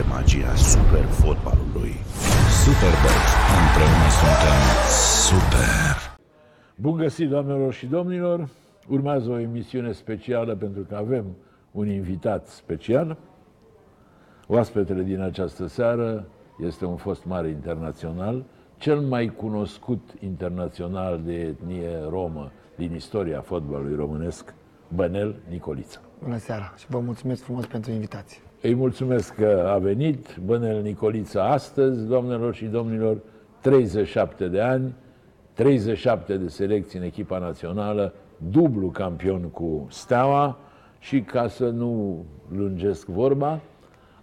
joacă și simte magia super fotbalului. Superbox. Împreună suntem super. Bun găsit, doamnelor și domnilor! Urmează o emisiune specială pentru că avem un invitat special. Oaspetele din această seară este un fost mare internațional, cel mai cunoscut internațional de etnie romă din istoria fotbalului românesc, Bănel Nicoliță. Bună seara și vă mulțumesc frumos pentru invitație. Îi mulțumesc că a venit Bănel Nicoliță astăzi, doamnelor și domnilor, 37 de ani, 37 de selecții în echipa națională, dublu campion cu Steaua și, ca să nu lungesc vorba,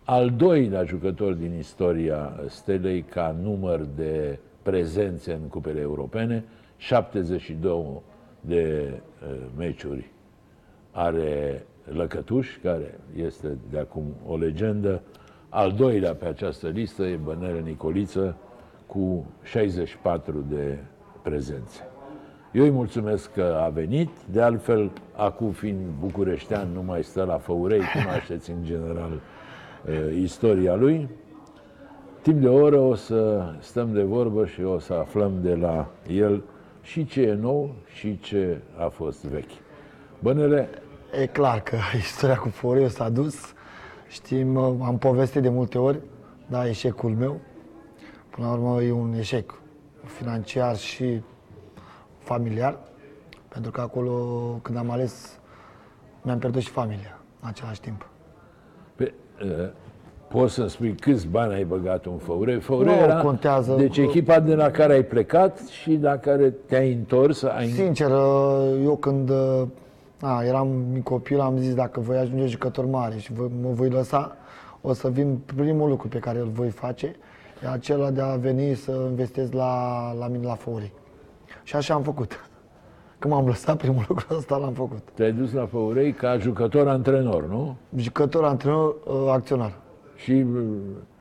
al doilea jucător din istoria Stelei ca număr de prezențe în cupele europene, 72 de uh, meciuri are Lăcătuș, care este de acum o legendă. Al doilea pe această listă e Bănele Nicoliță cu 64 de prezențe. Eu îi mulțumesc că a venit, de altfel, acum fiind bucureștean, nu mai stă la Făurei, cunoașteți în general uh, istoria lui. Timp de o oră o să stăm de vorbă și o să aflăm de la el și ce e nou și ce a fost vechi. Bănele, E clar că istoria cu Foriu s-a dus. Știm, am povestit de multe ori, da, eșecul meu. Până la urmă e un eșec financiar și familiar, pentru că acolo, când am ales, mi-am pierdut și familia în același timp. pe, uh, poți să spui câți bani ai băgat în Făure? Făure Nu era, contează. deci echipa de la care ai plecat și la care te-ai întors, ai... Sincer, eu când a, eram mic copil, am zis dacă voi ajunge jucător mare și voi, mă voi lăsa, o să vin primul lucru pe care îl voi face, e acela de a veni să investez la, la mine la Fori. Și așa am făcut. Când m-am lăsat, primul lucru ăsta l-am făcut. Te-ai dus la Făurei ca jucător-antrenor, nu? Jucător, antrenor, uh, acționar. Și uh,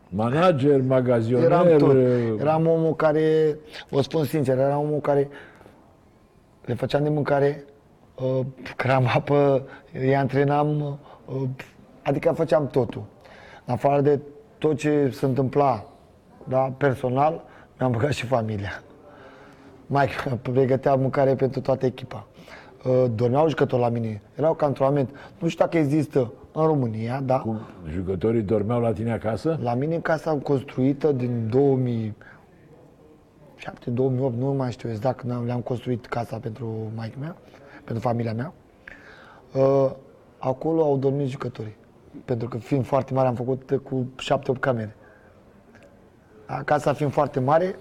manager, magazioner... Eram tot. uh, Eram omul care, vă spun sincer, eram omul care le făceam de mâncare, uh, cream apă, îi antrenam, uh, adică făceam totul. În afară de tot ce se întâmpla da, personal, mi-am băgat și familia. Mai pregătea mâncare pentru toată echipa. Uh, Dormeau jucători la mine, erau ca antrenament. Nu știu dacă există în România, da? Cum jucătorii dormeau la tine acasă? La mine în casa construită din 2007, 2008, nu mai știu exact când am- le-am construit casa pentru maica mea, pentru familia mea. Uh, acolo au dormit jucătorii. Pentru că fiind foarte mare am făcut cu 7-8 camere. A, Casa fiind foarte mare,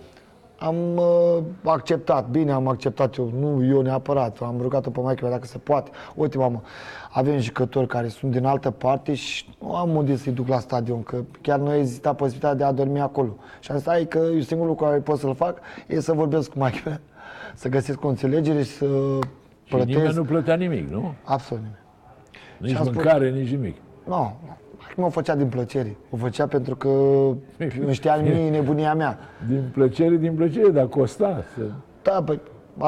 am uh, acceptat, bine am acceptat eu, nu eu neapărat, am rugat-o pe maică mea dacă se poate. Uite, mamă, avem jucători care sunt din altă parte și nu am unde să-i duc la stadion, că chiar nu exista posibilitatea de a dormi acolo. Și am zis, hai că eu singurul lucru care pot să-l fac e să vorbesc cu maică mea, să găsesc o înțelegere și să Și nimeni plătesc. nu plătea nimic, nu? Absolut nimeni. Nici am spus- mâncare, nici nimic. Nu, nu. Nu o făcea din plăcere. O făcea pentru că îmi știa mie nebunia mea. Din plăcere, din plăcere, dar costa. Să... Da, păi,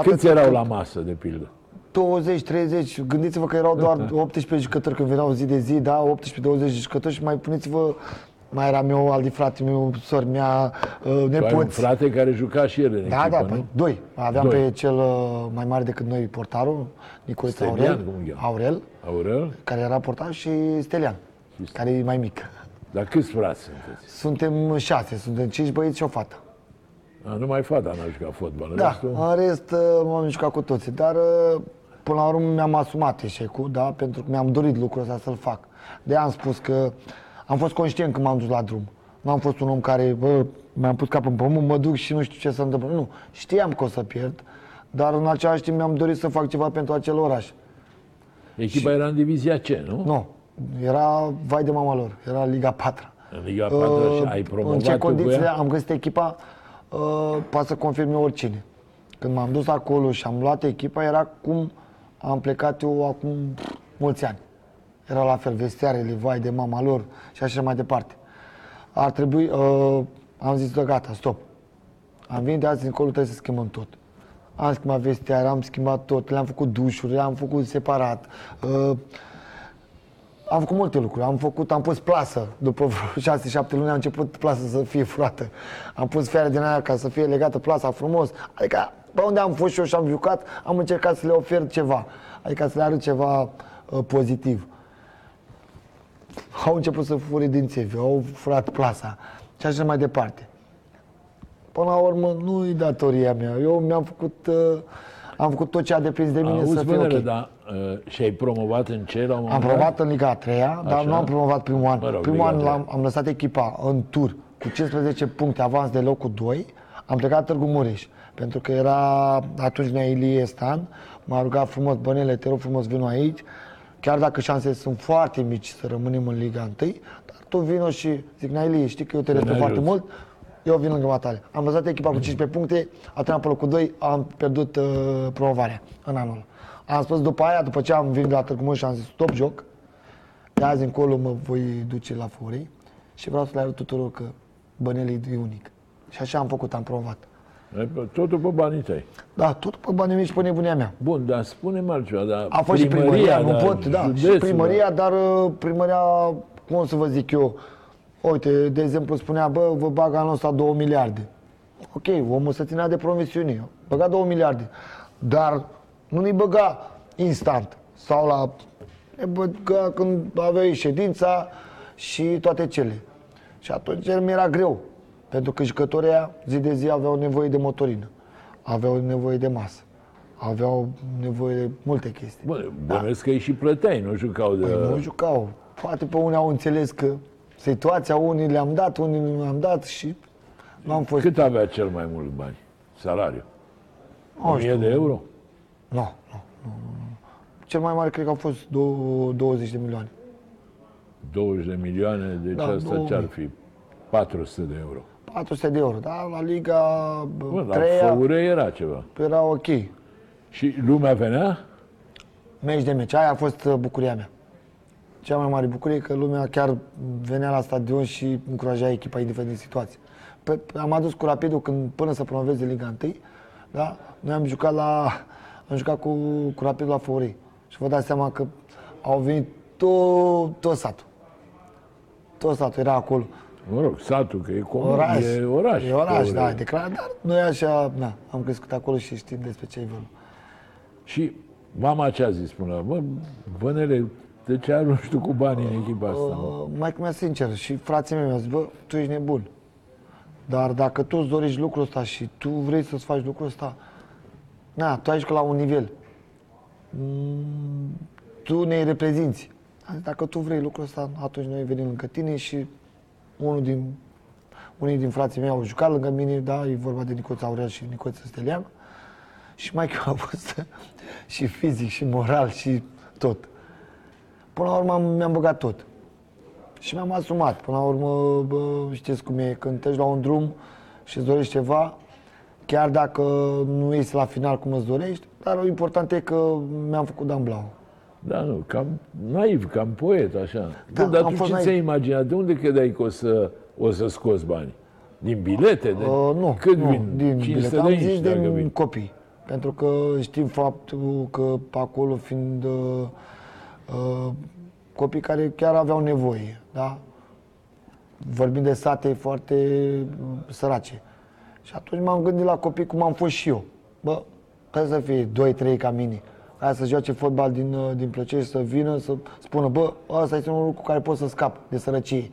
Câți atât erau cât la masă, de pildă? 20, 30, gândiți-vă că erau doar 18 jucători când veneau zi de zi, da, 18-20 de jucători și mai puneți-vă, mai eram eu, Aldi frate meu, sor mea, uh, Tu ai un nepoți. frate care juca și el în Da, echipă, da, nu? păi, doi. Aveam Doi. pe cel uh, mai mare decât noi, portarul, Nicolița Stelian, Aurel, cum îl cheamă? Aurel, Aurel? care era portar, și Stelian, care e mai mic. Dar câți frați sunteți? Suntem șase, suntem cinci băieți și o fată. A, numai fata n-a jucat fotbal. Da, restul- în rest uh, m-am jucat cu toții, dar uh, până la urmă mi-am asumat eșecul, da, pentru că mi-am dorit lucrul ăsta să-l fac. de am spus că am fost conștient când m-am dus la drum. Nu am fost un om care, bă, mi-am pus capul în pământ, mă duc și nu știu ce se întâmplă. Nu, știam că o să pierd, dar în același timp mi-am dorit să fac ceva pentru acel oraș. Echipa era în divizia C, nu? Nu, era vai de mama lor, era Liga 4. În Liga 4 și ai promovat În ce tu cu condiții ea? am găsit echipa, uh, poate să confirme oricine. Când m-am dus acolo și am luat echipa, era cum am plecat eu acum mulți ani. Era la fel, vestiarele, vai de mama lor și așa mai departe. Ar trebui, uh, am zis, da, gata, stop. Am venit de azi încolo, trebuie să schimbăm tot. Am schimbat vestiare, am schimbat tot, le-am făcut dușuri, le-am făcut separat. Uh, Am făcut multe lucruri. Am făcut, am pus plasă. După vreo 6-7 luni a început plasa să fie furată. Am pus fiare din aia ca să fie legată plasa frumos. Adică pe unde am fost și eu și am jucat, am încercat să le ofer ceva. Adică să le arăt ceva uh, pozitiv. Au început să fure din țevi, au furat plasa și așa mai departe. Până la urmă, nu-i datoria mea. Eu mi-am făcut, uh, am făcut tot ce a depins de mine Auzi, să fie bănele, ok. dar uh, și-ai promovat în ce la un moment Am dat? promovat în Liga a treia, dar Așa. nu am promovat primul an. Mă rog, primul Liga a an treia. l-am, am lăsat echipa în tur cu 15 puncte avans de locul 2. Am plecat Târgu Mureș, pentru că era atunci Nea Ilie Stan. M-a rugat frumos, bănele, te rog frumos, vino aici. Chiar dacă șansele sunt foarte mici să rămânem în Liga 1, dar tu vino și zic, Nea Ilie, știi că eu te ne respect foarte ajuți. mult, eu vin lângă matale. Am lăsat echipa cu 15 puncte, a treia pe locul 2, am pierdut uh, promovarea în anul ăla. Am spus după aia, după ce am venit de la Târgu Mureș și am zis stop joc, de azi încolo mă voi duce la Forei și vreau să le arăt tuturor că Bănelii e unic. Și așa am făcut, am promovat. E, bă, Totul pe banii tăi. Da, tot pe banii mei și pe nebunia mea. Bun, dar spune-mi altceva, dar A fost și primăria, nu dar pot, da, și județul, primăria, dar uh, primăria, cum să vă zic eu, uite, de exemplu spunea, bă, vă bag anul ăsta 2 miliarde. Ok, omul să ținea de promisiuni, băga 2 miliarde, dar nu ne băga instant sau la, ne băga când aveai ședința și toate cele. Și atunci mi era greu, pentru că jucătorii aia zi de zi aveau nevoie de motorină, aveau nevoie de masă, aveau nevoie de multe chestii. Bă, bănuiesc că ei și plăteai, nu jucau de... Păi nu jucau. Poate pe unii au înțeles că situația, unii le-am dat, unii nu le-am dat și nu am fost... Cât avea cel mai mult bani? Salariu? Nu 1000 știu. de euro? Nu, nu, nu, nu. Cel mai mare cred că au fost dou- 20 de milioane. 20 de milioane, deci Da, asta 2000. ce-ar fi? 400 de euro. 400 de euro, dar la Liga Bă, la 3 Făure era ceva. era ok. Și lumea venea? Meci de meci, aia a fost uh, bucuria mea. Cea mai mare bucurie e că lumea chiar venea la stadion și încuraja echipa indiferent de situație. Pe, am adus cu Rapidul când, până să promoveze Liga 1, da? noi am jucat, la, am jucat cu, cu Rapidul la Făurei. Și vă dați seama că au venit tot, tot satul. Tot satul era acolo. Mă rog, satul, că e comun, Oraș. e oraș. E oraș, Făure. da, declarat, dar noi așa, na, am crescut acolo și știm despre ce e vorba. Și mama ce a zis până la urmă? Bă, Bănele, de ce arunci tu cu banii în echipa asta? mă? Uh, mai mea sincer și frații mei mi-au zis, bă, tu ești nebun. Dar dacă tu îți dorești lucrul ăsta și tu vrei să-ți faci lucrul ăsta, na, tu ai jucat la un nivel. Mm, tu ne reprezinți. Adică Dacă tu vrei lucrul ăsta, atunci noi venim lângă tine și unul din, unii din frații mei au jucat lângă mine, da, e vorba de Nicoț Aurel și Nicoț Stelian. Și mai a fost și fizic, și moral, și tot. Până la urmă am- mi-am băgat tot. Și mi-am asumat. Până la urmă, bă, știți cum e, când treci la un drum și îți dorești ceva, chiar dacă nu ești la final cum îți dorești, dar important e că mi-am făcut Dan Blau. Da, nu, cam naiv, cam poet, așa. Da, Bun, dar am tu fost ce naiv. ți-ai imaginat? De unde credeai că o să, o să scoți bani? Din bilete? De... Uh, nu, Cât nu, vin? din 500 bilet. de Am inci, zis dacă din vin. copii. Pentru că știm faptul că pe acolo fiind uh, uh, copii care chiar aveau nevoie, da? Vorbim de sate foarte uh, sărace. Și atunci m-am gândit la copii cum am fost și eu. Bă, trebuie să fie 2-3 ca mine. Ca să joace fotbal din, uh, din plăcere și să vină să spună, bă, ăsta este un lucru cu care pot să scap de sărăcie.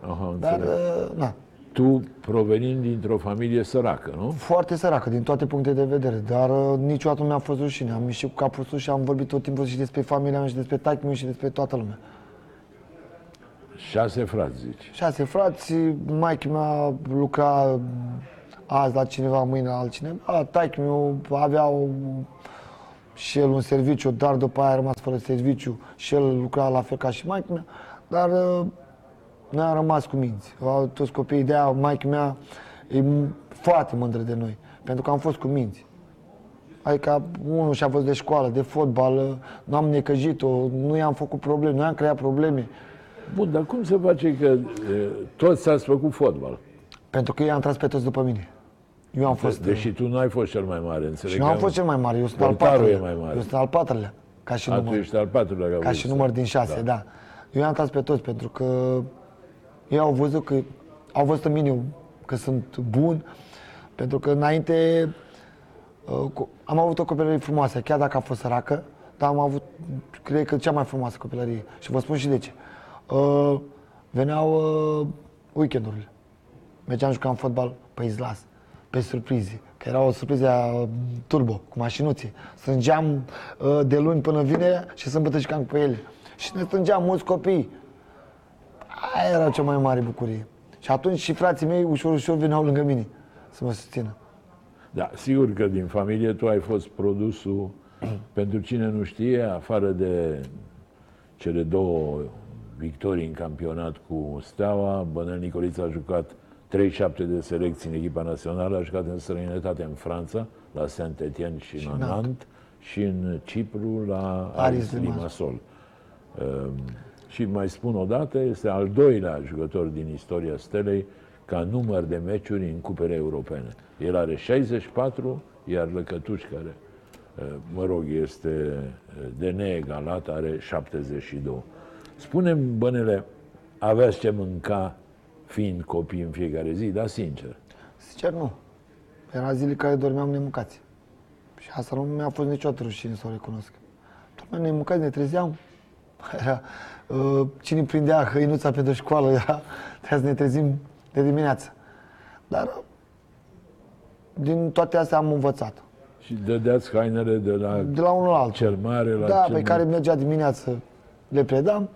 Aha, Dar, înțeleg. uh, na, Tu provenind dintr-o familie săracă, nu? foarte săracă din toate punctele de vedere, dar uh, niciodată nu mi-a fost rușine. Am ieșit cu capul sus și am vorbit tot timpul și despre familia mea și despre taică meu și despre toată lumea. Șase frați, zici. Șase frați, maică mea lucra uh, azi la cineva, mâine la altcineva. Taică meu avea o, și el un serviciu, dar după aia a rămas fără serviciu și el lucra la fel ca și maică mea. Dar uh, noi am rămas cu minți. Au Toți copiii de aia, maică mea e m- foarte mândră de noi, pentru că am fost cu minți. Adică unul și-a fost de școală, de fotbal, nu am necăjit-o, nu i-am făcut probleme, nu i-am creat probleme. Bun, dar cum se face că e, toți ați făcut fotbal? Pentru că eu am tras pe toți după mine. Eu am fost... Deși tu nu ai fost cel mai mare, înțeleg. și eu am că fost cel mai mare, eu sunt al portarul patrulea. e mai mare. Eu sunt al patrulea. ca și A, tu număr. ești al patrulea ca Ca și vârstă. număr din șase, da. da. Eu i-am tras pe toți pentru că ei au văzut că au văzut în mine că sunt bun, pentru că înainte uh, co- am avut o copilărie frumoasă, chiar dacă a fost săracă, dar am avut, cred că cea mai frumoasă copilărie. Și vă spun și de ce. Uh, veneau uh, weekendurile. Mergeam, jucam fotbal pe izlas, pe surprize, că era o surpriză uh, turbo, cu mașinuțe. Strângeam uh, de luni până vineri și sâmbătă jucam pe ele. Și ne strângeam mulți copii. Aia era cea mai mare bucurie. Și atunci și frații mei ușor, ușor veneau lângă mine să mă susțină. Da, sigur că din familie tu ai fost produsul, pentru cine nu știe, afară de cele două victorii în campionat cu Steaua, Bănel Nicolița a jucat 37 de selecții în echipa națională, a jucat în străinătate în Franța, la Saint-Étienne și, în Nantes. Nantes, și în Cipru, la Aris Aris Limassol. Limassol. Um, și mai spun o dată, este al doilea jucător din istoria Stelei ca număr de meciuri în cupele europene. El are 64, iar Lăcătuș, care, uh, mă rog, este uh, de neegalat, are 72. Spunem, bănele, aveați ce mânca fiind copii în fiecare zi, dar sincer. Sincer, nu. Era zile care dormeam nemâncați. Și asta nu mi-a fost niciodată rușine să o recunosc. Dormeam nemâncați, ne trezeam. Era, uh, cine prindea hăinuța pentru școală, era, trebuia să ne trezim de dimineață. Dar uh, din toate astea am învățat. Și dădeați hainele de la De la unul la altul. cel mare la Da, cel pe care mergea dimineață le predam,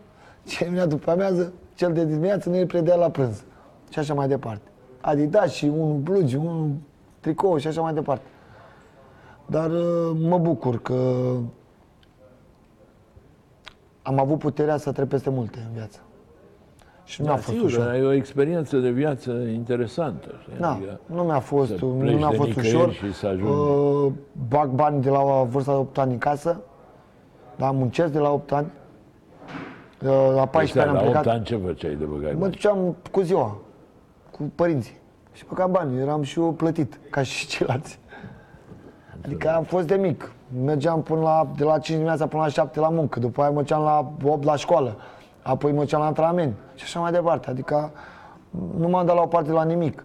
cel venea după amiază, cel de dimineață ne le predea la prânz. Și așa mai departe. Adidas și unul blugi, unul tricou și așa mai departe. Dar uh, mă bucur că am avut puterea să trec peste multe în viață. Și nu Da, mi-a fost sigur, ușor. ai o experiență de viață interesantă. știi? Da, Adică nu mi-a fost, să nu pleci mi-a de fost nicăieri ușor. și să ajungi. Uh, bag bani de la vârsta de 8 ani în casă. Da, muncesc de la 8 ani. Uh, la 14 Stai, ani am la 8 plecat. ani ce făceai de băgai Mă bani? duceam cu ziua, cu părinții. Și băgam bani, eram și eu plătit, ca și ceilalți. Adică am fost de mic. Mergeam până la, de la 5 dimineața până la 7 la muncă, după aia mergeam la 8 la școală, apoi mergeam la antrenament și așa mai departe. Adică nu m-am dat la o parte la nimic.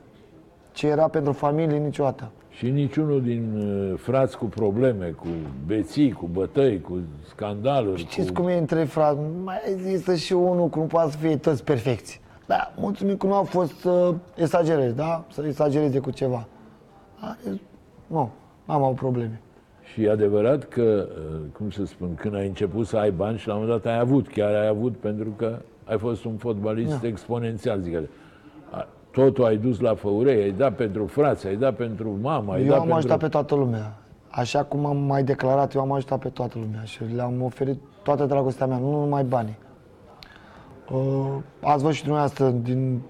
Ce era pentru familie niciodată. Și niciunul din uh, frați cu probleme, cu beții, cu bătăi, cu scandaluri, Știți cu... cum e între frați? Mai există și unul cum nu poate să fie toți perfecți. Da, mulțumim că nu au fost să exagerezi, da? Să exagereze cu ceva. Da, e- nu, n-am avut probleme. Și e adevărat că, uh, cum să spun, când ai început să ai bani și la un moment dat ai avut, chiar ai avut, pentru că ai fost un fotbalist exponențial, zic că a- totul ai dus la făurei, ai dat pentru frați, ai dat pentru mama, ai Eu dat am pentru... ajutat pe toată lumea. Așa cum am mai declarat, eu am ajutat pe toată lumea și le-am oferit toată dragostea mea, nu numai banii. Uh, ați văzut și dumneavoastră din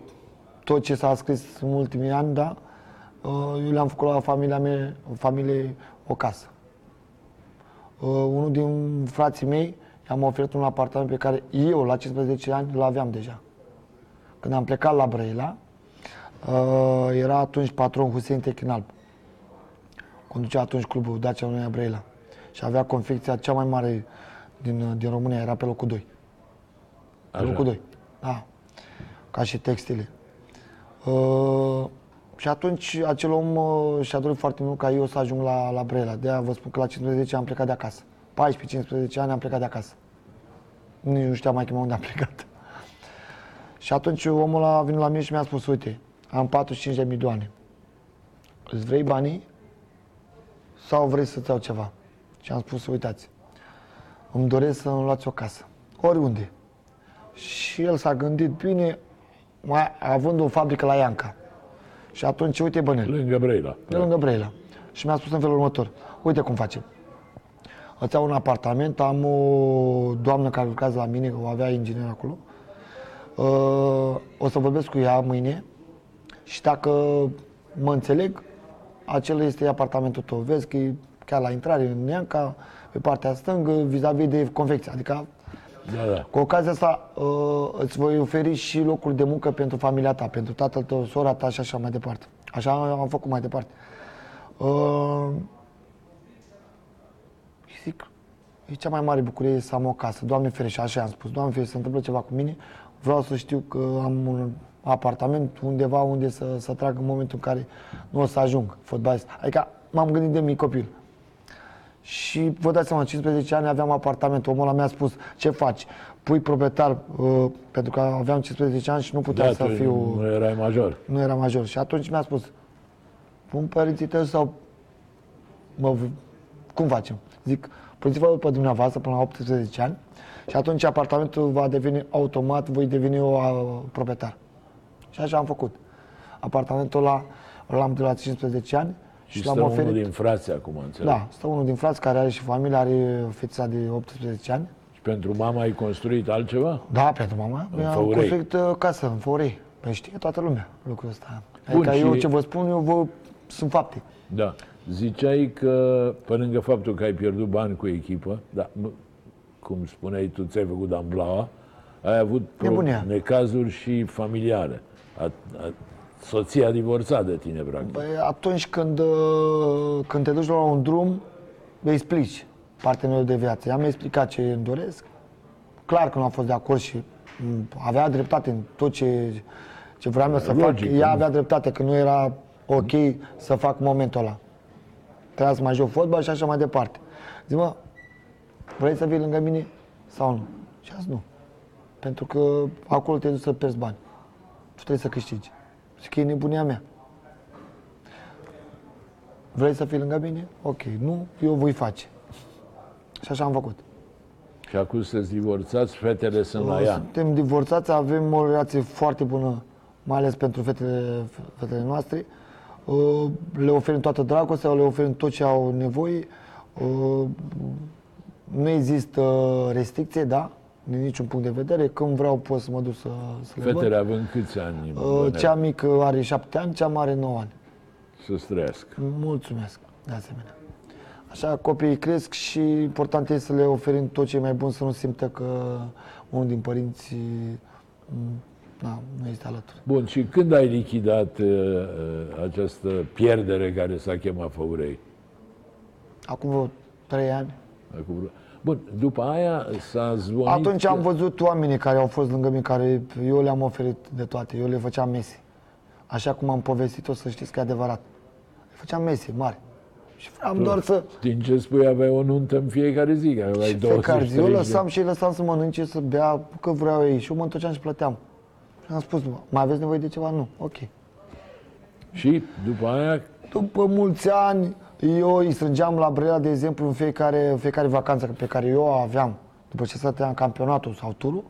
tot ce s-a scris în ultimii ani, da? Uh, eu le-am făcut la familia mea, familie o casă. Uh, unul din frații mei i-am oferit un apartament pe care eu, la 15 ani, îl aveam deja. Când am plecat la Brăila, uh, era atunci patron Hussein Techinalb. Conducea atunci clubul Dacia Uniunea Brăila. Și avea confecția cea mai mare din, din România, era pe locul 2. Pe Așa. locul 2. Da. Ca și textile. Uh, și atunci acel om uh, și-a dorit foarte mult ca eu să ajung la, la Brela. De aia vă spun că la 15 am plecat de acasă. 14-15 ani am plecat de acasă. Nici nu știam mai că unde am plecat. Și atunci omul ăla a venit la mine și mi-a spus, uite, am 45 de milioane. Îți vrei banii sau vrei să-ți iau ceva? Și am spus, uitați, îmi doresc să-mi luați o casă, oriunde. Și el s-a gândit bine, mai, având o fabrică la Ianca. Și atunci, uite, bănel, Lângă Brăila. de lângă Brăila. Și mi-a spus în felul următor, uite cum facem. Îți iau un apartament, am o doamnă care lucrează la mine, că o avea inginer acolo. Uh, o să vorbesc cu ea mâine și dacă mă înțeleg, acela este apartamentul tău. Vezi că e chiar la intrare în Neanca, pe partea stângă, vis-a-vis de confecție. Adică Da, da. cu ocazia asta uh, îți voi oferi și locuri de muncă pentru familia ta, pentru tatăl tău, sora ta și așa mai departe. Așa am făcut mai departe. Uh, și zic, e cea mai mare bucurie să am o casă. Doamne ferește, așa am spus. Doamne ferește, se întâmplă ceva cu mine. Vreau să știu că am un apartament undeva unde să, să trag în momentul în care nu o să ajung fotbalist. Adică m-am gândit de mic copil. Și vă dați seama, 15 ani aveam apartament. Omul ăla mi-a spus, ce faci? Pui proprietar, uh, pentru că aveam 15 ani și nu puteam Da, să tu fiu... nu erai major. Nu era major. Și atunci mi-a spus, pun părinții tăi sau mă, cum facem? Zic, puneți-vă pe dumneavoastră până la 18 ani și atunci apartamentul va deveni automat, voi deveni o a, proprietar. Și așa am făcut. Apartamentul ăla l-am de la 15 ani Și, și, stă l-am unul oferit. din frații acum, înțeleg. Da, stă unul din frați care are și familie, are fița de 18 ani. Și pentru mama ai construit altceva? Da, pentru mama. În Am Făurei. construit uh, casă în Făurei. Păi știe toată lumea lucrul ăsta. Bun, Adică eu și- ce vă spun, eu vă, sunt fapte. Da. Ziceai că, pe lângă faptul că ai pierdut bani cu echipă, da, nu, cum spuneai tu, ți-ai făcut damblaua, ai avut pro- Nebunia. necazuri și familiare. A, a, soția a divorțat de tine, practic. Păi atunci când, uh, când te duci la un drum, îi explici partenerul de viață. I-am explicat ce îmi doresc. Clar că nu a fost de acord și m, avea dreptate în tot ce, ce vreau eu să Logic, fac. Ea nu? avea dreptate că nu era ok să fac momentul ăla. Trebuia să mai joc fotbal și așa mai departe. Zic, mă, vrei să vii lângă mine sau nu? Și azi nu. Pentru că acolo te duci să pierzi bani. Tu trebuie să câștigi. Zic că e nebunia mea. Vrei să fii lângă mine? Ok. Nu, eu voi face. Și așa am făcut. Și acum sunteți divorțați, fetele sunt la ea. Suntem divorțați, avem o relație foarte bună, mai ales pentru fetele, fetele noastre. Uh, Le oferim toată dragostea, le oferim tot ce au nevoie. Uh, Nu există restricție, da? Din niciun punct de vedere. Când vreau pot să mă duc să, să le văd. Fetele având câți ani? Uh, bănele? Cea mică are șapte ani, cea mare 9 ani. Să trăiască. Mulțumesc, de asemenea. Așa copiii cresc și important este să le oferim tot ce e mai bun, să nu simtă că unul din părinți m, na, nu este alături. Bun, și când ai lichidat uh, uh, această pierdere care s-a chemat Făurei? Acum vreo trei ani. Acum vreo- Bun, după aia s-a zvonit... Atunci am că- văzut oamenii care au fost lângă mine, care eu le-am oferit de toate, eu le făceam mese. Așa cum am povestit-o, să știți că e adevărat. Le făceam mese mari. Și vreau doar să... Din ce spui, aveai o nuntă în fiecare zi, că aveai Și 20 fiecare zi eu 30 lăsam și îi lăsam să mănânce, să bea că vreau ei. Și eu mă întorceam și plăteam. Și am spus, mai aveți nevoie de ceva? Nu. Ok. Și după aia, După mulți ani, eu îi strângeam la Brăila, de exemplu, în fiecare, în fiecare vacanță pe care eu o aveam, după ce stăteam campionatul sau turul,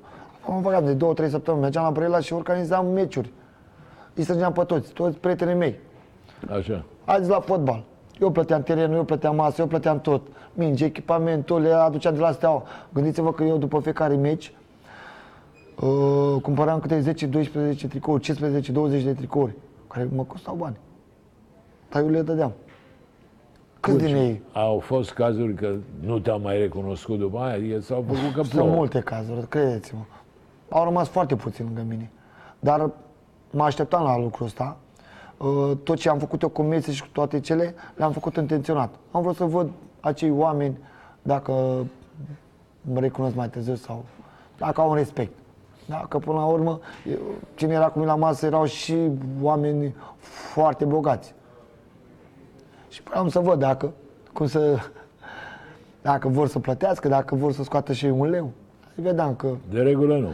am o vacanță de două, trei săptămâni, mergeam la Brăila și organizam meciuri. Îi strângeam pe toți, toți prietenii mei. așa, Azi la fotbal. Eu plăteam terenul, eu plăteam masă, eu plăteam tot. Minge, echipamentul, le aduceam de la steaua. Gândiți-vă că eu după fiecare meci uh, cumpăram câte 10, 12 tricouri, 15, 20 de tricouri, care mă costau bani. Dar eu le dădeam. Câți din ei? au fost cazuri că nu te-au mai recunoscut după aia, adică s-au făcut că Sunt plouă. multe cazuri, credeți-mă. Au rămas foarte puțini lângă mine. Dar mă așteptam la lucrul ăsta. Uh, Tot ce am făcut eu cu mese și cu toate cele, le-am făcut intenționat. Am vrut să văd acei oameni dacă mă recunosc mai târziu sau dacă au un respect. Da, că până la urmă, eu- cine era cu mine la masă erau și oameni foarte bogați. Și vreau să văd dacă, cum să, dacă vor să plătească, dacă vor să scoată și ei un leu. Vedeam că De regulă nu.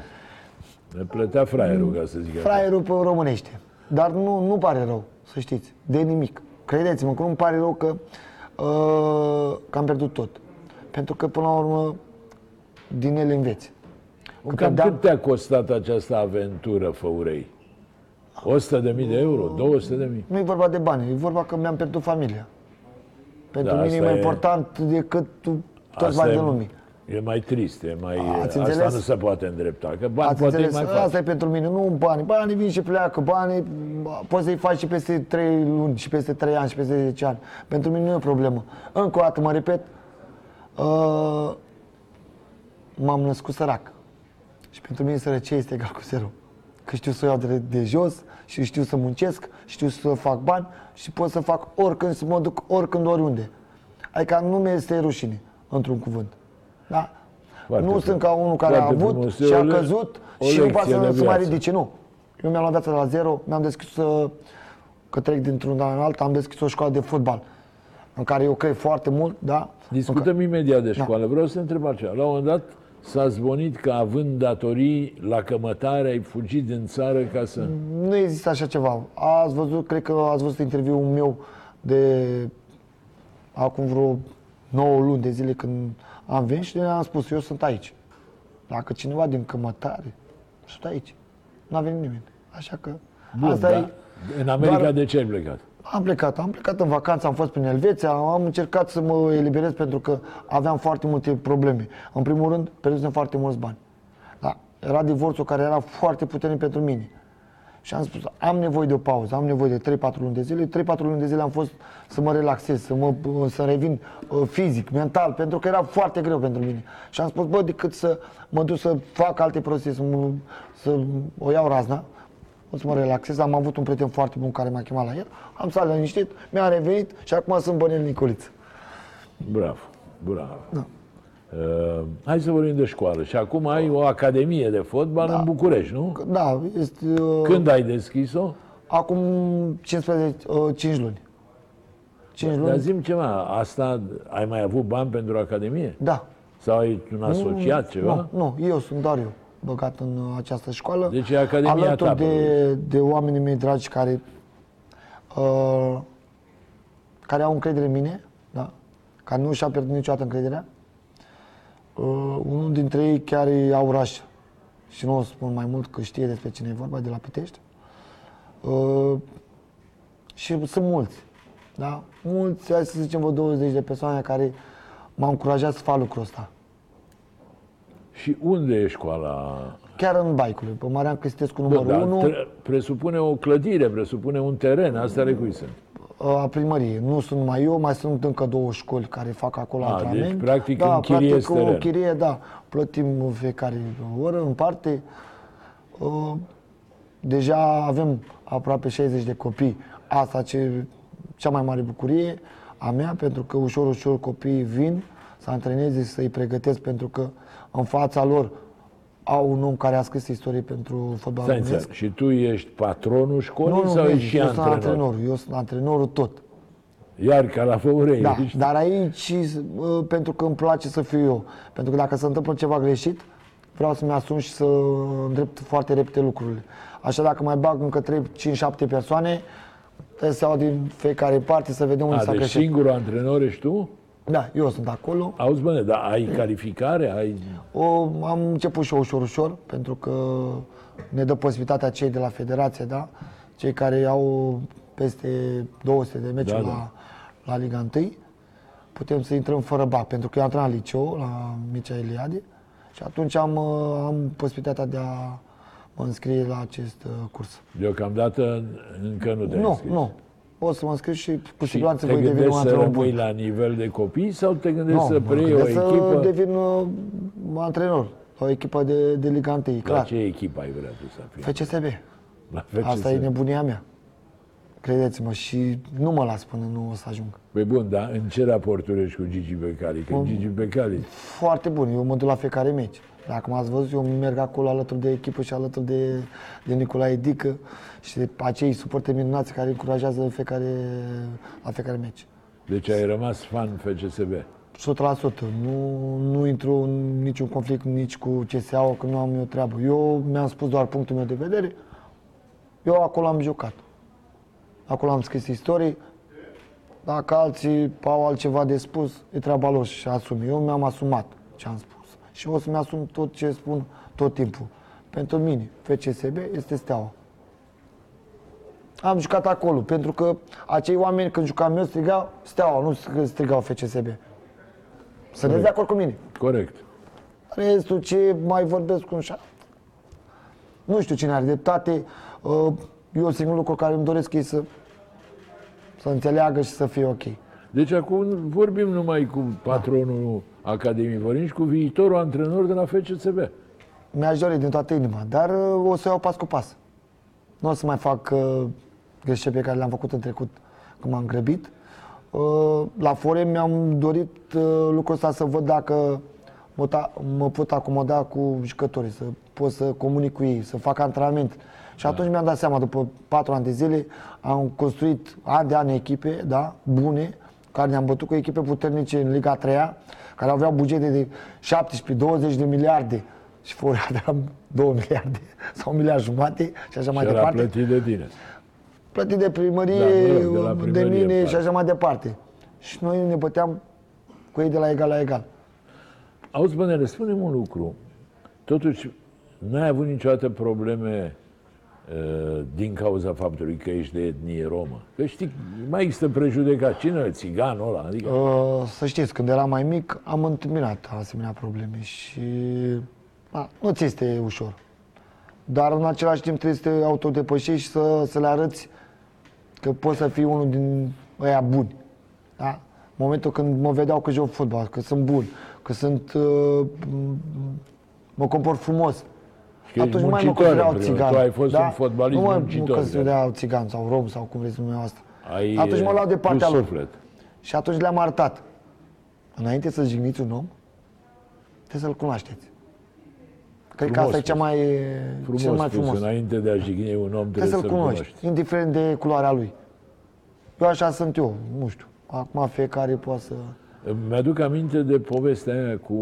Le plătea fraierul, ca să zic așa. fraierul pe românește. Dar nu, nu pare rău, să știți, de nimic. Credeți-mă că nu pare rău că, uh, că am pierdut tot. Pentru că, până la urmă, din ele înveți. Că Cam pierdeam- cât te-a costat această aventură, Făurei? 100 de mii de euro? 200 de mii? Nu e vorba de bani, e vorba că mi-am pierdut familia. Pentru Da, mine e asta mai e- important decât tu, toți Asta banii e- din lume. E mai trist, e mai... Ați asta înțeles? nu se poate îndrepta, că bani Ați poate înțeles? e mai faci. Asta e pentru mine, nu banii. Banii vin și pleacă, banii bă, poți să-i faci și peste 3 luni, și peste 3 ani, și peste 10 ani. Pentru mine nu e o problemă. Încă o dată mă repet, uh, m-am născut sărac. Și pentru mine sărăcie este egal cu zero. Că știu să o iau de, de jos și știu să muncesc, știu să fac bani și pot să fac oricând, să mă duc oricând, oriunde. Adică nu mi este rușine, într-un cuvânt. Da? Foarte nu frumos. sunt ca unul care Foarte a avut frumos. și E o a le- căzut o și nu lecție poate să, de să mai viață. ridice. Nu. Eu mi-am luat viața de la zero, mi-am deschis uh, că trec dintr-un an în alt, am deschis o școală de fotbal în care eu cred foarte mult, da? Discutăm imediat de școală. Vreau să te întreb altceva. La un moment dat s-a zvonit că având datorii la cămătare ai fugit din țară ca să... Nu există așa ceva. Ați văzut, cred că ați văzut interviul meu de acum vreo 9 luni de zile când am venit și am spus, eu sunt aici. Dacă cineva din cămătare, sunt aici. Nu a venit nimeni. Așa că Bun, asta da. e. În America doar- de ce ai plecat? Am plecat, am plecat în vacanță, am fost prin Elveția, am încercat să mă eliberez pentru că aveam foarte multe probleme. În primul rând, pierdusem foarte mulți bani. Da, era divorțul care era foarte puternic pentru mine. Și am spus, am nevoie de o pauză, am nevoie de 3-4 luni de zile. 3-4 luni de zile am fost să mă relaxez, să, mă, să revin uh, fizic, mental, pentru că era foarte greu pentru mine. Și am spus, bă, decât să mă duc să fac alte prostii, să, mă, să o iau razna, o să mă relaxez. Am avut un prieten foarte bun care m-a chemat la el, am stat liniștit, mi-a revenit și acum sunt Bănel Nicoliță. Bravo, bravo. Uh, hai să vorbim de școală. Și acum ai o academie de fotbal în București, nu? Da, este... Uh, Când ai deschis-o? Acum 15, uh, 5 luni. 5 Dar luni? zi ceva, asta, ai mai avut bani pentru academie? Da. Sau ai un asociat ceva? Nu, nu, eu sunt doar eu băgat în uh, această școală. Deci e Academia Alături ta, de, de oamenii mei dragi care, uh, care au încredere în mine, da? care nu și-a pierdut niciodată încrederea. Uh, unul dintre ei chiar e Auraș și nu o spun mai mult că știe despre cine e vorba, de la Pitești. Uh, și sunt mulți, da? Mulți, hai să zicem, vreo 20 de persoane care m-au încurajat să fac lucrul ăsta. Și unde e școala? Chiar în Baicului, pe Marian Cristescu Bă, numărul dar 1, tre- presupune o clădire, presupune un teren, asta ale cui sunt? a primăriei. Nu sunt numai eu, mai sunt încă două școli care fac acolo A, antrenament. deci, practic, da, închiriezi practic, o teren. chirie, da. Plătim în fiecare oră, în parte. Uh, Deja avem aproape 60 de copii. Asta ce, cea mai mare bucurie a mea, pentru că ușor, ușor copiii vin să antreneze, să-i pregătesc, pentru că în fața lor au un om care a scris istorie pentru fotbal Stai românesc. înțeleg. Și tu ești patronul școlii Nu, nu, sau nu, ești și eu sunt antrenor? antrenor. Eu sunt antrenorul tot. Iar ca la Făurei, Da, ești? dar aici, uh, pentru că îmi place să fiu eu. Pentru că dacă se întâmplă ceva greșit, vreau să-mi asum și să îndrept foarte repede lucrurile. Așa dacă mai bag încă 3, 5, 7 persoane, trebuie să iau din fiecare parte să vedem unde A, s-a deci greșit. singurul antrenor ești tu? Da, eu sunt acolo. Auzi, băne, dar ai calificare? Ai... O, am început și eu ușor, ușor, pentru că ne dă posibilitatea cei de la federație, da? Cei care au peste 200 de meciuri Da, da. la, la Liga 1, putem să intrăm fără BAC, pentru că eu am antrenat la liceu, la Mircea Eliade, și atunci am, uh, am posibilitatea de a mă înscrie la acest uh, curs. Deocamdată încă nu te-ai Nu, înscris. nu. O să mă înscriu și cu Și siguranță te voi deveni un gândești să antrenor rămâi bun. la nivel de copii sau te gândești Nu, să mă preiei o gândesc echipă? să devin uh, antrenor la o echipă de, de Liga 1, La clar. ce echipă ai vrea tu să fii? FCSB. La FCSB. Asta e nebunia mea. Credeți-mă, și nu mă las până nu o să ajung. Păi bun, dar în ce raporturi ești cu Gigi Becali? Că Gigi Becali, Foarte bun, eu mă duc la fiecare meci. Dacă m-ați văzut, eu merg acolo alături de echipă și alături de, de Nicolae Dică și de acei suporte minunați care încurajează în fiecare, la fiecare meci. deci ai rămas fan FCSB. 100%. Nu, nu intru în niciun conflict nici cu CSA, că nu am eu treabă. Eu mi-am spus doar punctul meu de vedere. Eu acolo am jucat. Acolo am scris istorii. Dacă alții au altceva de spus, e treaba lor și asum. Eu mi-am asumat ce am spus. Și o să-mi asum tot ce spun tot timpul. Pentru mine, FCSB este steaua. Am jucat acolo, pentru că acei oameni când jucam eu strigau steaua, nu strigau FCSB. Sunteți de acord cu mine? Corect. Restul ce mai vorbesc cu așa. Nu știu cine are dreptate. Uh, Eu singurul lucru care îmi doresc e să, să înțeleagă și să fie ok. Deci acum vorbim numai cu patronul Academiei, vorbim și cu viitorul antrenor de la FCSB. Mi-aș dori din toată inima, dar uh, o să iau pas cu pas. Nu o să mai fac uh, greșeli pe care le-am făcut în trecut când m-am grăbit. Uh, la Fore mi-am dorit uh, lucrul ăsta să văd dacă mă, ta, mă pot acomoda cu jucătorii, să pot să comunic cu ei, să fac antrenament. Și Da. atunci mi-am dat seama, după patru ani de zile, am construit ani de ani echipe, da, bune, care ne-am bătut cu echipe puternice în Liga 3 care aveau bugete de 17-20 de miliarde și fără aveam 2 miliarde sau un miliard jumate și așa mai și era departe plătit de tine. Plătit de primărie, Da, mă rog, de la de, primărie, mine parcă. și așa mai departe. Și noi ne băteam cu ei de la egal la egal. Auzi, Bănele, spune-mi un lucru. Totuși, n-ai avut niciodată probleme uh, din cauza faptului că ești de etnie romă. Că știi, mai există prejudecat. Cine e țiganul ăla? Adică, Uh, să știți, când eram mai mic, am întâmpinat asemenea probleme și a, nu ți este ușor. Dar în același timp trebuie să te autodepășești și să, să le arăți că poți să fii unul din ăia buni. Da? În momentul când mă vedeau că joc fotbal, că sunt bun, că sunt, uh, m- mă comport frumos, că ești atunci nu mai mă muncitor, considerau în primul rând. țigan. Tu ai fost un fotbalist nu mă muncitor, Nu mă considerau țigan sau rom sau cum vreți dumneavoastră. ai atunci mă luau de uh, partea plus lor. suflet. Și atunci le-am arătat. Înainte să jigniți un om, trebuie să-l cunoașteți. Cred că Frumos asta e cea spus. mai, Frumos cel mai spus, frumos. înainte de a jigni un om, trebuie, Trebuie să-l să-l cunoști, cunoști. indiferent de culoarea lui. Eu așa sunt eu, nu știu. Acum fiecare poate să... Mi-aduc aminte de povestea aia cu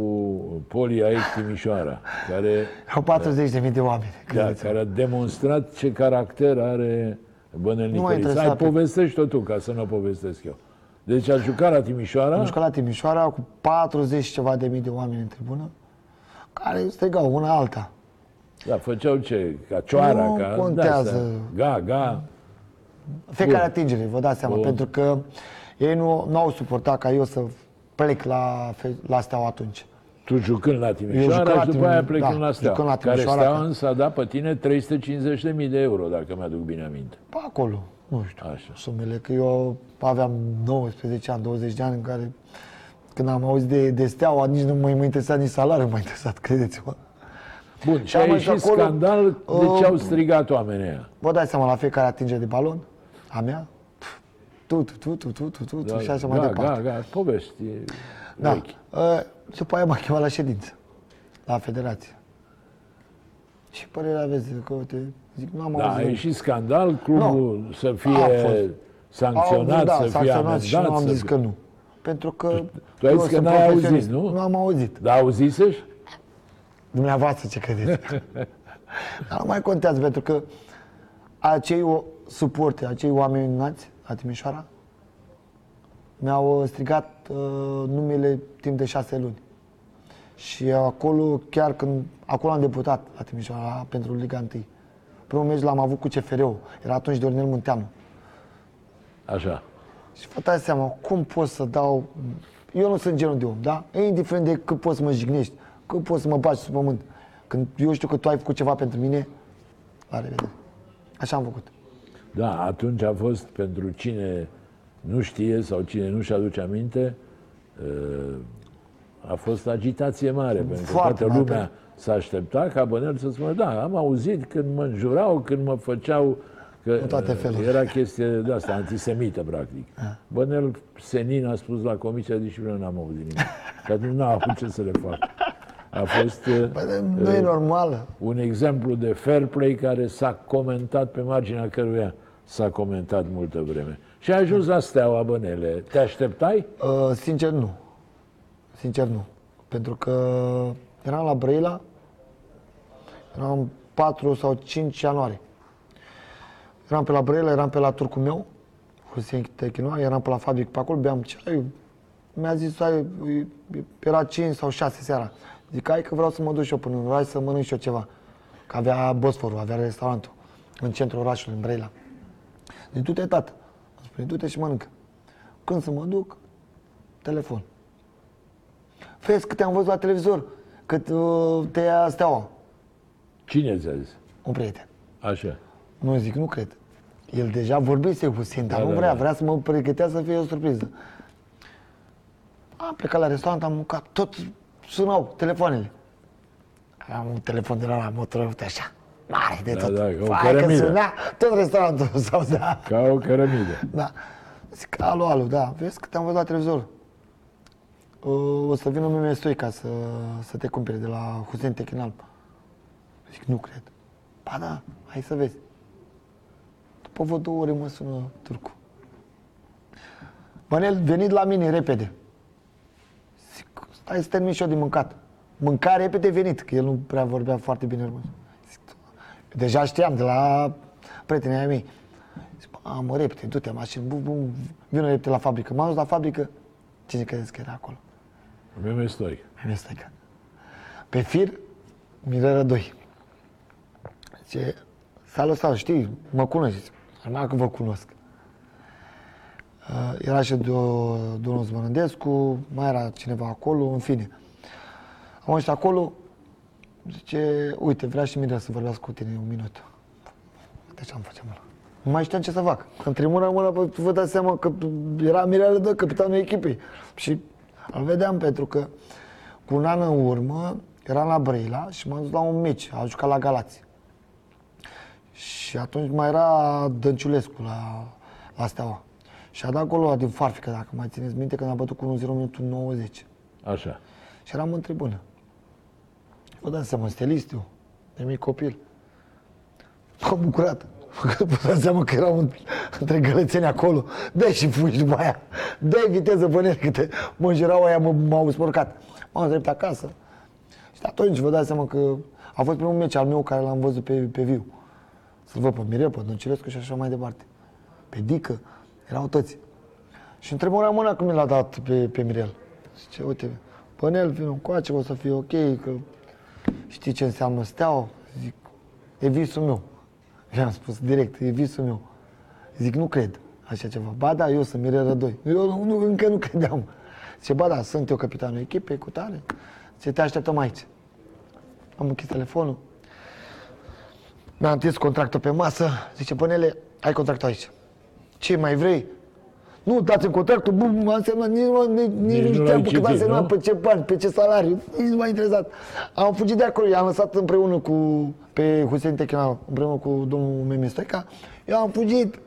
Polia Ex Timișoara, care, Au 40.000 de oameni. da, credeți-mă. care a demonstrat ce caracter are Bănel Nu m-a Nicolița. Hai, interesat pe- povestești-o tu, ca să nu o povestesc eu. Deci a jucat la Timișoara, Am jucat la Timișoara cu 40 ceva de mii de oameni în tribună, care strigau una alta. da, făceau ce? Ca cioara, Nu ca... contează. de-astea. Ga, ga. Fiecare Bun. atingere, vă dați seama, Bun. pentru că ei nu, nu au suportat ca eu să plec la, fe- la Steaua atunci. Tu jucând la Eu Timișoara jucam la și după aia Timi- plecând da, la Steaua, jucând la care Timișoara, Steaua că- însă a dat pe tine 350.000 de euro, dacă mi-aduc bine aminte. Pe acolo, nu știu, Așa. sumele, că eu aveam 19 ani, 20 de ani în care când am auzit de, de steaua, nici nu mă mai interesat, nici salariul m-a interesat, credeți-mă. Bun, și, și a ieșit acolo, scandal de ce au uh, strigat oamenii aia. Vă dați seama la fiecare atingere de balon? A mea? Tu, tu, tu, tu, tu, tu, tu, da, și așa da, departe. Da, da, povești. Da. Uh, și după aia m-a chemat la ședință, la federație. Și părerea aveți că, uite, zic, nu am da, auzit. Da, e și scandal, clubul nu. să fie sancționat, a, da, să fie amendat. Și nu am zis că nu. Pentru că tu ai eu zis că sunt n-ai profesionist. auzit, nu? Nu am auzit. Da, auzisești? Dumneavoastră ce credeți? Dar nu mai contează, pentru că acei o- suporte, acei oameni minunați la Timișoara mi-au uh, strigat uh, numele timp de șase luni. Și acolo, chiar când, acolo am debutat la Timișoara pentru Liga 1. Primul meci l-am avut cu CFR-ul, era atunci Dornel Munteanu. Așa. Și vă dați seama, cum pot să dau... Eu nu sunt genul de om, da? Indiferent de cât poți să mă jignești, cât poți să mă bagi sub pământ. Când eu știu că tu ai făcut ceva pentru mine, la revedere. Așa am făcut. Da, atunci a fost pentru cine nu știe sau cine nu-și aduce aminte, uh, a fost agitație mare, pentru că Foarte toată mare, lumea s-a așteptat ca Bănel să spună, da, am auzit când mă înjurau, când mă făceau, că În toate uh, felurile. era chestie de asta, antisemită, practic. Bănel Senin a spus la Comisia de Disciplină, n-am auzit nimic. Că atunci n-a avut ce să le facă. A fost uh, Bă, nu e normal. un exemplu de fair play care s-a comentat pe marginea căruia s-a comentat multă vreme. Și a ajuns la Steaua Bănele. Te așteptai? Uh, sincer, nu. Sincer, nu. Pentru că eram la Brăila, eram 4 sau 5 ianuarie. Eram pe la Brăila, eram pe la turcul meu, Hussein Techinoa, eram pe la fabric pe acolo, beam ceai. Mi-a zis, hai, era 5 sau 6 seara. Zic, hai că vreau să mă duc și eu până în oraș să mănânc și eu ceva. Că avea Bosforul, avea restaurantul în centrul orașului, în Brăila. Zic, du-te, tată. Îmi spune, du-te și mănâncă. Când să mă duc, telefon. Vezi că te-am văzut la televizor, că uh, te ia steaua. Cine ți-a zis? Un prieten. Așa. Nu zic, nu cred. El deja vorbise cu Hussein, dar Da, nu da, vrea, da. vrea să mă pregătea să fie o surpriză. Am plecat la restaurant, am mâncat, tot sunau telefoanele. Am un telefon de la la Motorola, uite așa, mare de Da, tot. da, ca o Vai că cărămidă. suna, tot restaurantul sau da. Ca o cărămidă. Da. Zic, alo, alo, da, vezi că te-am văzut la televizor. uh, o să vină meme Stoica să, să te cumpere de la Hussein Techinal. Zic, nu cred. Ba da, hai să vezi. După vreo două ore mă sună turcu. Bănel, venit la mine repede. Zic, stai să termin și eu de mâncat. Mânca repede venit, că el nu prea vorbea foarte bine român. Zic, deja știam de la prietenii ai mei. Zic, bă, mă, repede, du-te în mașină, bum, bum, vină repede la fabrică. M-am dus la fabrică, cine credeți că era acolo? Meme stoic. Meme Stoica. Pe fir, Mirela 2. Zice, salut, salut, știi, mă cunoști. Zic, Normal că vă cunosc. Uh, era și do- domnul Zmărândescu, mai era cineva acolo, în fine. Am ajuns acolo, zice, uite, vrea și Mirela să vorbească cu tine un minut. De ce am face mă? Nu mai știam ce să fac. Că Între mână în mână, bă, vă dați seama că era Mirela Dă, capitanul echipei. Și îl vedeam pentru că cu un an în urmă eram la Brăila și m-am dus la un meci, a jucat la Galați. Și atunci mai era Dănciulescu la, la Steaua. Și a dat golul ăla din farfică, dacă mai țineți minte, când a bătut cu 1-0 minutul 90. Așa. Și eram în tribună. Vă dați seama, stelist eu, de mic copil. M-am bucurat. Vă dați seama că erau în- între gălățeni acolo. dă și fugi după aia. dă viteză pe net, câte mă înjurau aia, mă, m-au spurcat. M-am drept acasă. Și de atunci vă dați seama că a fost primul meci al meu care l-am văzut pe, pe viu. Să-l văd pe Mirel, pe Dăncilescu și așa mai departe. Pe Dică, erau toți. Și între mâna mâna când mi l-a dat pe, pe Mirel. Zice, uite, Pănel, vin încoace, o să fie ok, că știi ce înseamnă steaua? Zic, e visul meu. I-am spus direct, e visul meu. Zic, nu cred așa ceva. Ba da, eu sunt Mirel Rădoi. Eu nu, nu, încă nu credeam. Zice, ba da, sunt eu capitanul echipei cu tare. Zice, te așteptăm aici. Am închis telefonul. Mi-a întins contractul pe masă. Zice, Pănele, ai contractul aici. Ce mai vrei? Nu, dați-mi contractul, bum, a însemnat, nici nu, nici, nici Nici nu nu știam l-ai pe cât a citit, însemnat, nu? pe ce bani, pe ce salariu, nici nu m-a interesat. Am fugit de acolo, i-am lăsat împreună cu, pe Hussein Techinal, împreună cu domnul Meme Stoica, eu am fugit,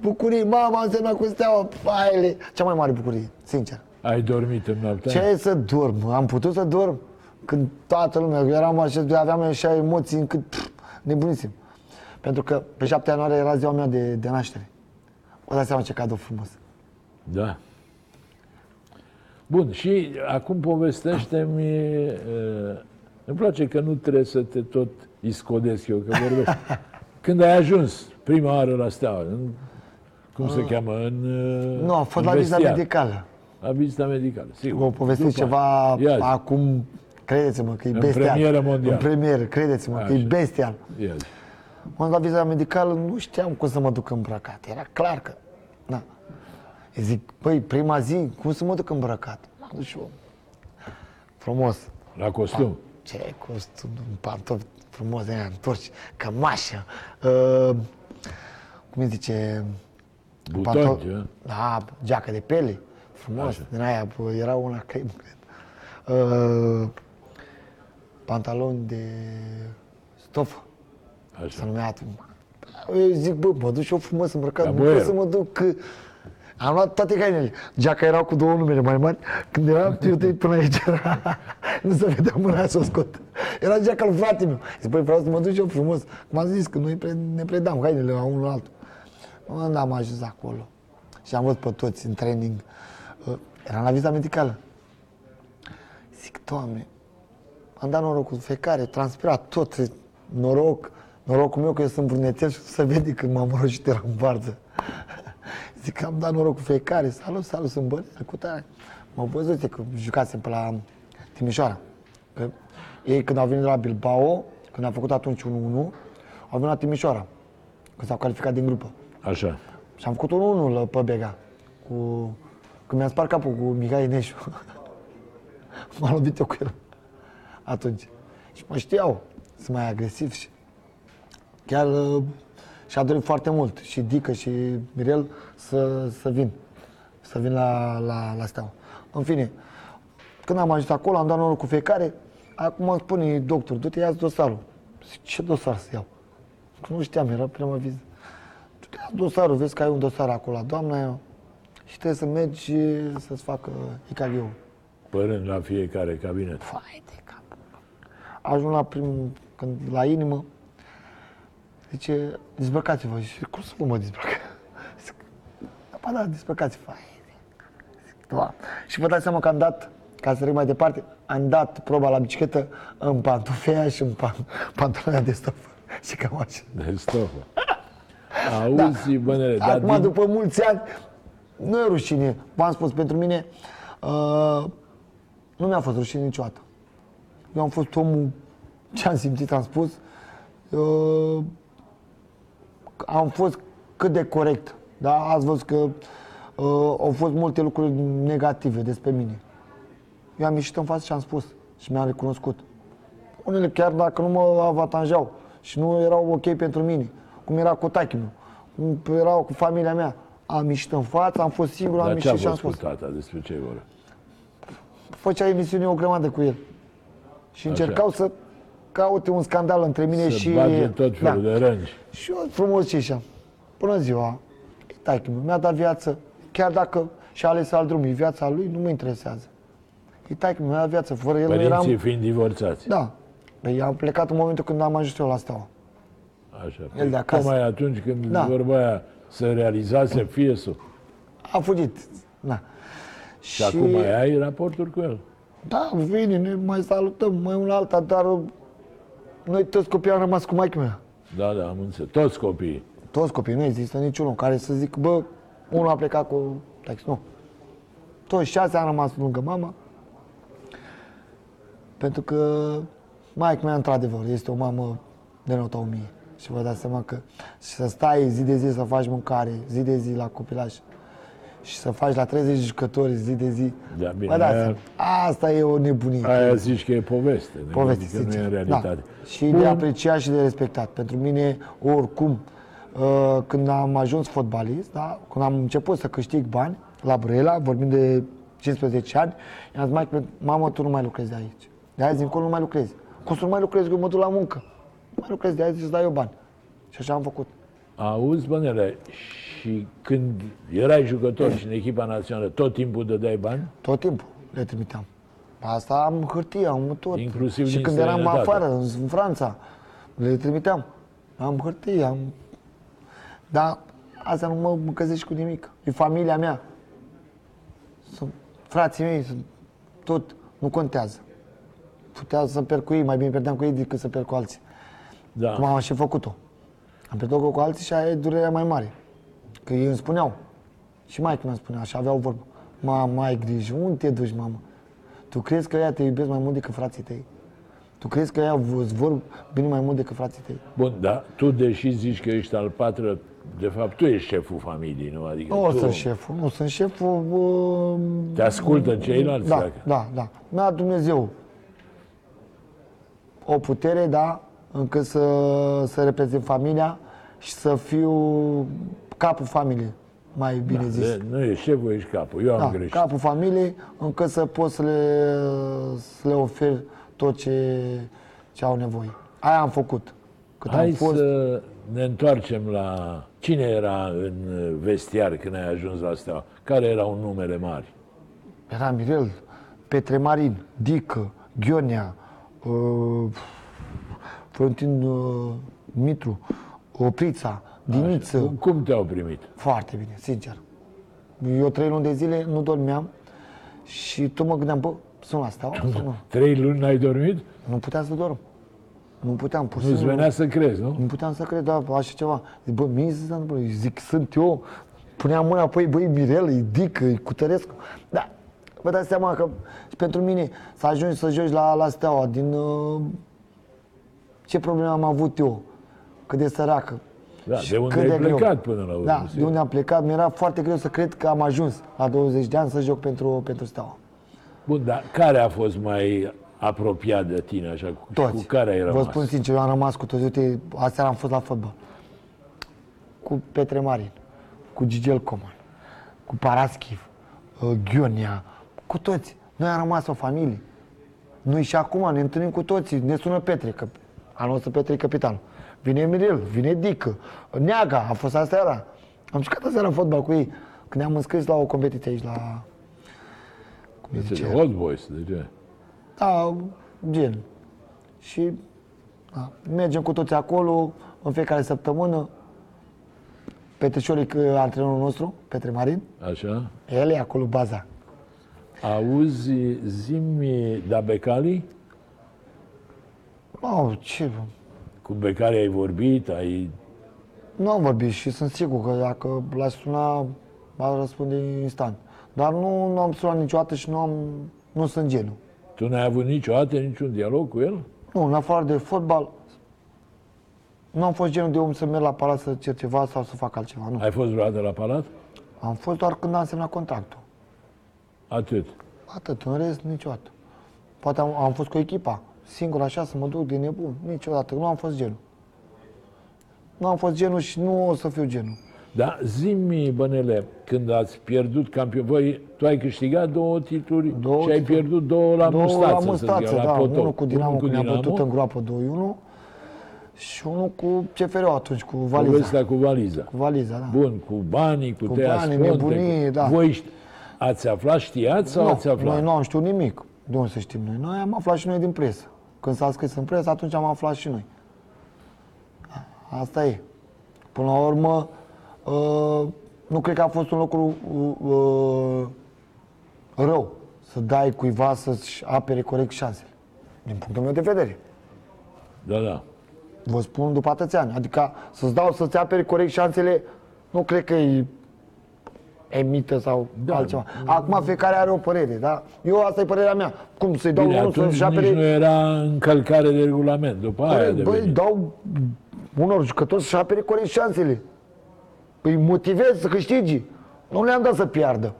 bucurii, mama, am semnat cu steaua, faile, cea mai mare bucurie, sincer. Ai dormit în noaptea? Ce să dorm? Am putut să dorm? Când toată lumea, eu eram așa, aveam așa emoții încât pff, nebunisim. Pentru că pe 7 ianuarie era ziua mea de, de naștere. O dați seama ce cadou frumos. Da. Bun, și acum povestește-mi, uh, îmi place că nu trebuie să te tot iscodesc eu, că vorbesc. Când ai ajuns prima oară la Steaua, în, cum se cheamă, în uh, Nu, a fost în la viza vestiar. medicală. La vizita medicală, sigur. Vă povestesc După ceva aia. Ia zi, acum, credeți-mă că e În bestial. premieră mondială. În premieră, credeți-mă că e Așa. bestial. ia zi. M-am dat viza medicală, nu știam cum să mă duc îmbrăcat. Era clar că, na. Îi zic, păi, prima zi, cum să mă duc îmbrăcat? M-am dus și eu. Frumos. La costum. Ce costum, un pantofi frumos de aia, întorci, cămașă, uh, cum îi zice, Buton, pantofi- ce? da, geacă de pele, frumos, Așa. din aia, bă, era una cremă, cred. Uh, pantaloni de stofă, se Așa. numea atunci. Eu zic, bă, mă duc și eu frumos îmbrăcat, Ca nu pot boier. să mă duc, că... Am luat toate hainele. Geaca erau cu două numere mai mari. Când era, uite, până aici era, nu se vedea mâna să o scot. Era geaca lui frate meu. Zic, băi, vreau să mă duc și eu frumos. Cum am zis, că noi pre- ne predam hainele la unul la altul. Unde am ajuns acolo? Și am văzut pe toți în training. Uh, Eram la viza medicală. Zic, Doamne, am dat noroc cu fiecare, transpirat tot, noroc, norocul meu că eu sunt brunețel și să vede când m-am roșit era în varză. Zic că am dat noroc cu fiecare, salut, salut, sunt bănel, cu tare. Mă văzute că jucasem pe la Timișoara. Că ei când au venit de la Bilbao, când am făcut atunci 1-1, au venit la Timișoara, când s-au calificat din grupă. Așa. Și am făcut 1-1 la- pe Bega. Cu... Când mi-am spart capul cu Mihai Ineșu. M-a lovit eu cu el atunci. Și mă știau, sunt mai agresiv și chiar uh, și-a dorit foarte mult și Dică și Mirel să, să vin, să vin la, la, la Steaua. În fine, când am ajuns acolo, am dat noroc cu fiecare, acum îmi spune doctor, du-te, ia dosarul. Zic, ce dosar să iau? Că nu știam, era prima vizită. Du-te, ia dosarul, vezi că ai un dosar acolo la doamna eu, și trebuie să mergi să-ți facă EKG-ul. Părând la fiecare cabinet. Fai de cap. Ajung la prim, când, la inimă, zice, dezbrăcați-vă. Și cum să nu mă dezbrăc? Zic, ba da, dezbrăcați-vă. Fai de- Zic, "Da." Și vă dați seama că am dat, ca să trec mai departe, am dat proba la bicicletă în pantofea și în pan, pantalona de stofă. Și cam așa. De stofă. Auzi, bănele, dar Acum, din... după mulți ani, nu e rușine. V-am spus, pentru mine, uh, nu mi-a fost rușine niciodată. Eu am fost omul, ce am simțit, am spus, uh, am fost cât de corect. Da? Ați văzut că uh, au fost multe lucruri negative despre mine. Eu am ieșit în față și am spus și mi-am recunoscut. Unele chiar dacă nu mă avantajau și nu erau ok pentru mine, cum era cu tachii meu, cum erau cu familia mea, am ieșit în față, am fost singur, am Dar ce a ieșit și am fost cu spus. tata? Despre ce voră? Făcea emisiune o grămadă cu el. Și Așa. încercau să caute un scandal între mine Să și... bage tot felul da. de rângi. Și eu frumos ce așa. Bună ziua, taică mi-a dat viață, chiar dacă și-a ales alt drum, e viața lui, nu mă interesează. E taică mi-a dat viață, fără el nu Părinții eram... fiind divorțați. Da. Păi am plecat în momentul când am ajuns eu la steaua. Așa. El de acasă. Tocmai atunci când Da. vorba aia se realizase fiesul. A fugit. Da. Și, acum mai ai raporturi cu el. Da, vine, ne mai salutăm, mai una alta, dar uh, noi toți copiii am rămas cu maică mea. Da, da, am înțeles. Toți copiii. Toți copiii, nu există niciunul care să zic, bă, unul a plecat cu taxi, nu. Toți șase am rămas lângă mama, pentru că maică mea, într-adevăr, este o mamă de nota 1000. Și vă dați seama că și să stai zi de zi să faci mâncare, zi de zi la copilaj, și să faci la 30 jucători zi de zi. Da, bine, Vă dați aia- seama, asta e o nebunie. Aia zici că e poveste. ne Poveste, gândim că nu e sincer. în realitate. Da. Și de apreciat și de respectat. Pentru mine, oricum, uh, când am ajuns fotbalist, da, când am început să câștig bani la Brăila, vorbim de 15 ani, i-am zis, "Maică, mamă, tu nu mai lucrezi de aici. De azi încolo nu mai lucrezi. Cum să nu mai lucrezi, că eu mă duc la muncă. Nu mai lucrezi de azi îți dau eu bani. Și așa am făcut. Auzi, bănele, și când erai jucător și în echipa națională, tot timpul dădeai bani? Tot timpul le trimiteam. Asta am hârtie, am tot. Inclusiv și din când eram străinătate. afară, în în Franța, le trimiteam. Am hârtie, am... Dar asta nu mă încălzești cu nimic. E familia mea. Sunt frații mei, sunt tot. Nu contează. Putea să pierd cu ei, mai bine pierdeam cu ei decât să pierd cu alții. Da. Cum am și făcut-o. Am pierdut cu alții și aia e durerea mai mare. Că ei îmi spuneau. Și mai mi spunea și aveau vorbă. Mama, ai grijă, unde te duci, mamă? Tu crezi că ea te iubesc mai mult decât frații tăi? Tu crezi că ea îți vor bine mai mult decât frații tăi? Bun, da, tu deși zici că ești al patră, de fapt tu ești șeful familiei, nu? Adică Nu tu sunt șeful, nu sunt șeful. Uh, te ascultă ceilalți? da, dacă- da, da. Mi-a dat Dumnezeu o putere, da, încât să, să reprezint familia și să fiu capul familiei, mai bine Da, zis. de- nu ești șeful, ești capul. Eu am Da, greșit. capul familiei, încât să pot să le, să le ofer tot ce, ce au nevoie. Aia am făcut. Cât Hai am fost, să ne întoarcem la cine era în vestiar când ai ajuns la Steaua. Care erau numele mari? era Mirel, Petre Marin, Dică, Ghionea, uh, Florentin uh, Mitru, Oprița, Diniță. Cum, cum te-au primit? Foarte bine, sincer. Eu trei luni de zile nu dormeam și tot mă gândeam, bă, sunt la steaua? sau nu? Trei luni n-ai dormit? Nu puteam să dorm. Nu puteam, pur și Nu-ți simplu. venea să crezi, nu? Nu puteam să cred, da, așa ceva. Zic, bă, mie se întâmplă. Zic, sunt eu. Puneam mâna pe ei, băi, Mirel, e Dică, e Cutărescu. Da, vă dați seama că și pentru mine să ajungi să joci la, la Steaua din... Uh, ce probleme am avut eu? Cât de săracă. Da, și de unde cât ai greu. plecat până la urmă, Da, de sigur. unde am plecat. Mi-era foarte greu să cred că am ajuns la 20 de ani să joc pentru, pentru Steaua. Bun, dar care a fost mai apropiat de tine, așa, cu, Toți. cu care ai Vă rămas? spun sincer, eu am rămas cu toți. Uite, aseară am fost la fotbal. Cu Petre Marin, cu Gigel Coman, cu Paraschiv, uh, Ghionia, cu toți. Noi am rămas o familie. Noi și acum ne întâlnim cu toții. Ne sună Petre, că anul ăsta Petre e capitan. Vine Mirel, vine Dică, Neaga, a fost aseară. Am jucat aseară în fotbal cu ei. Când ne-am înscris la o competiție aici, la cum îi Este zice. de Old Boys, de ce? Da, gen. Și da, mergem cu toți acolo în fiecare săptămână. Petre Șoric, antrenorul nostru, Petre Marin, Așa? el e acolo baza. Auzi, zimi, da Becali? Nu, ce, Cu Becali ai vorbit, ai... nu am vorbit și sunt sigur că dacă l-aș suna, va răspunde instant. Dar nu, nu am sunat niciodată și nu, am, nu sunt genul. Tu n-ai avut niciodată niciun dialog cu el? Nu, în afară de fotbal, nu am fost genul de om să merg la palat să cer ceva sau să fac altceva, nu. Ai fost vreodată la palat? Am fost doar când am semnat contractul. Atât. Atât, în rest, niciodată. Poate am, am fost cu echipa, singur așa, să mă duc de nebun, niciodată, nu am fost genul. Nu am fost genul și nu o să fiu genul. Da, zimi, Bănele, când ați pierdut campion, voi, tu ai câștigat două titluri Două și ai titluri. pierdut două la Două mustață, la să mustață, zic, da, la potop. unul cu Dinamo, Unul cu ne-a bătut în groapă 2-1 și unul cu CFR atunci, cu valiza. Povestea cu valiza. Cu valiza, da. Bun, cu banii, cu, Cu tăia banii, sconte, nebunii, cu... da. Voi ști- ați aflat, știați sau nu, ați aflat? noi nu am știut nimic. De unde să știm noi? Noi am aflat și noi din presă. Când s-a scris în presă, atunci am aflat și noi. Asta e. Până la urmă, uh, nu cred că a fost un lucru uh, uh, rău să dai cuiva să-și apere corect șansele. Din punctul meu de vedere. Da, da. Vă spun după atâția ani. Adică să-ți dau să-ți apere corect șansele, nu cred că e emită sau Da. da. altceva. Acum fiecare are o părere, da? Eu asta e părerea mea. Cum să-i dau Bine, unul atunci să-și apere... nici nu era încălcare de regulament. După aia Băi, a băi, devenit. dau unor jucători să-și șapere corect șansele. Îi motivez să câștigi. Nu le-am dat să piardă.